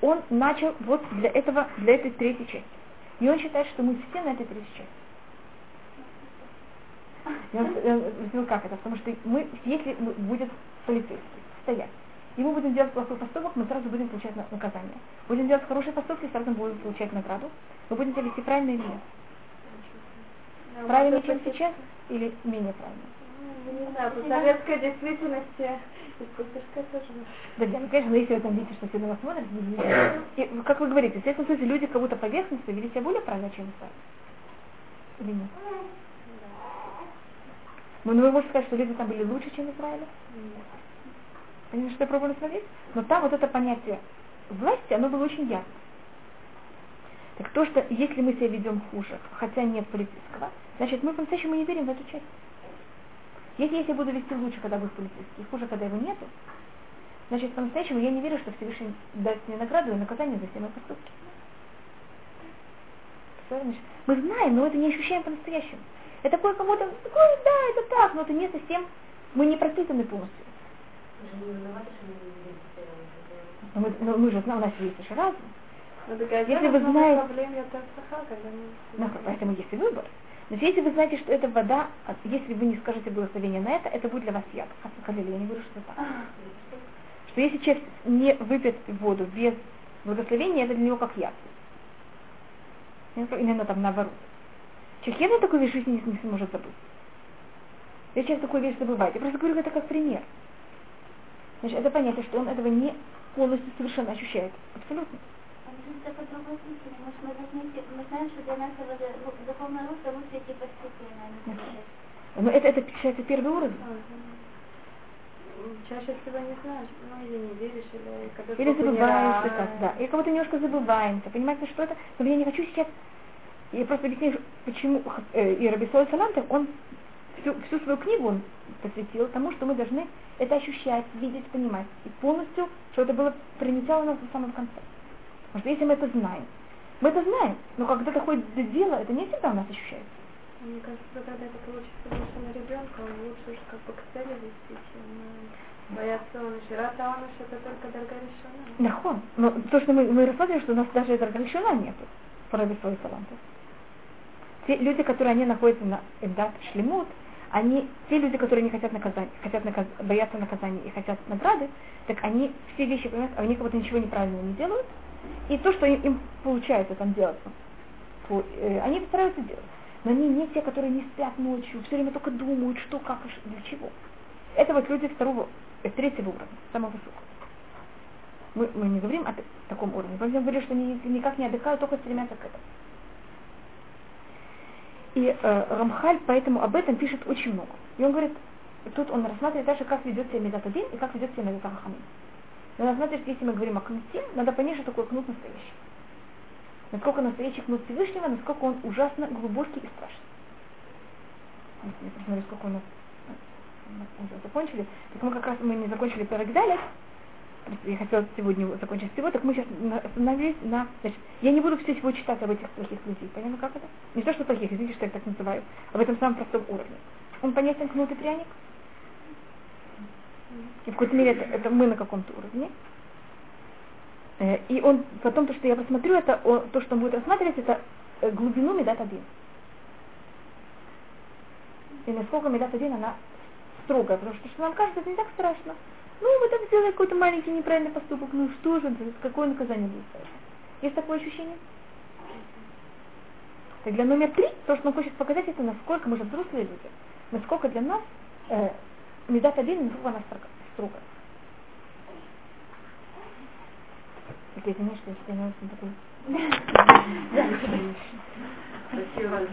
он начал вот для этого, для этой третьей части. И он считает, что мы все на этой третьей части. И э, объяснил, как это, потому что мы, если будет полицейский стоять, и мы будем делать плохой поступок, мы сразу будем получать на- наказание. Будем делать хороший поступок, и сразу будем получать награду. Мы будем себя вести правильно или нет. Правильнее, вот чем сейчас, или менее правильно. Ну, Не знаю, по советской действительности Пустышка тоже. Да, да, ну, конечно, но если вы там видите, что все на вас смотрят. И, как вы говорите, в этом смысле люди кого-то поверхностно вели себя более правильно, чем Исраиль. Или нет? Ну, ну, вы можете сказать, что люди там были лучше, чем Израиль? Понимаете, что я пробую смотреть? Но там вот это понятие власти, оно было очень ясно. Так то, что если мы себя ведем хуже, хотя нет политического, значит мы по-настоящему не верим в эту часть. Если я себя буду вести лучше, когда будет полицейский, хуже, когда его нету, значит по-настоящему я не верю, что Всевышний даст мне награду и наказание за все мои поступки. Мы знаем, но это не ощущаем по-настоящему. Это такое кому-то, такое, да, это так, но это не совсем, мы не пропитаны полностью. Но мы, но мы же знаем, у нас есть еще разум. Ну, Если вы знаете- когда мы... Ну, поэтому есть и выбор. Но если вы знаете, что это вода, если вы не скажете благословение на это, это будет для вас яд. Хасахалили, я не говорю, что это так. Что если человек не выпьет воду без благословения, это для него как яд. Именно там наоборот. Человек явно такую вещь жизни не, сможет забыть. Я сейчас такую вещь забываю. Я просто говорю это как пример. Значит, это понятие, что он этого не полностью совершенно ощущает. Абсолютно. Это по другой причине. Может, мы, идти- мы знаем, что для нашего за- духовного роста лучше идти постепенно, а не. Но это, это считается первый уровень. Чаще всего не знаешь, ну или не веришь, или когда Или раз. так, да. Или кого-то немножко забываемся. Понимаете, что это? Но я не хочу сейчас... Я просто объясню, почему э, и Рабисой Салантов, он всю, всю свою книгу он посвятил тому, что мы должны это ощущать, видеть, понимать. И полностью, что это было принесено нас в самом конце. Потому что если мы это знаем, мы это знаем, но когда доходит до дела, это не всегда у нас ощущается. Мне кажется, когда это получится больше на ребенка, он лучше уж как бы к цели вести, чем бояться он еще. Раз, а он еще это только дорогорешено. Нахон. Но то, что мы, мы рассматриваем, что у нас даже разрешена нету по Рабисой Салантов. Те люди, которые они находятся на Эмдат Шлемут, они, те люди, которые не хотят наказания, хотят наказ, боятся наказания и хотят награды, так они все вещи, понимаете, они как будто ничего неправильного не делают, и то, что им, им получается там делать, э, они стараются делать. Но они не те, которые не спят ночью, все время только думают, что, как и для чего. Это вот люди второго, э, третьего уровня, самого высокого. Мы, мы не говорим о таком уровне. Мы говорим, что они никак не отдыхают, только стремятся к этому. И э, Рамхаль поэтому об этом пишет очень много. И он говорит, тут он рассматривает даже, как ведет себя Медат один и как ведет себя Медат Но рассматривает, если мы говорим о кнуте, надо понять, что такое кнут настоящий. Насколько настоящий кнут Всевышнего, насколько он ужасно глубокий и страшный. Я посмотрю, сколько у нас закончили. Так мы как раз мы не закончили Парагдалец, я хотела сегодня закончить всего, так мы сейчас остановились на... Значит, я не буду все всего читать об этих плохих людей. Понятно, как это? Не то, что плохих, извините, что я так называю, об этом самом простом уровне. Он понятен кнут и пряник? И в какой-то мере это, это мы на каком-то уровне. Э, И он, потом то, что я посмотрю, это о- то, что он будет рассматривать, это э, глубину Медат один. И насколько Медат один, она строгая, потому что, что нам кажется, это не так страшно. Ну, вы там сделали какой-то маленький неправильный поступок, ну что же, это, какое наказание будет это? Есть такое ощущение? И для номер три, то, что он хочет показать, это насколько мы же взрослые люди, насколько для нас э, Медат один, насколько она. Так я извиняюсь, что я становлюсь на такой... Спасибо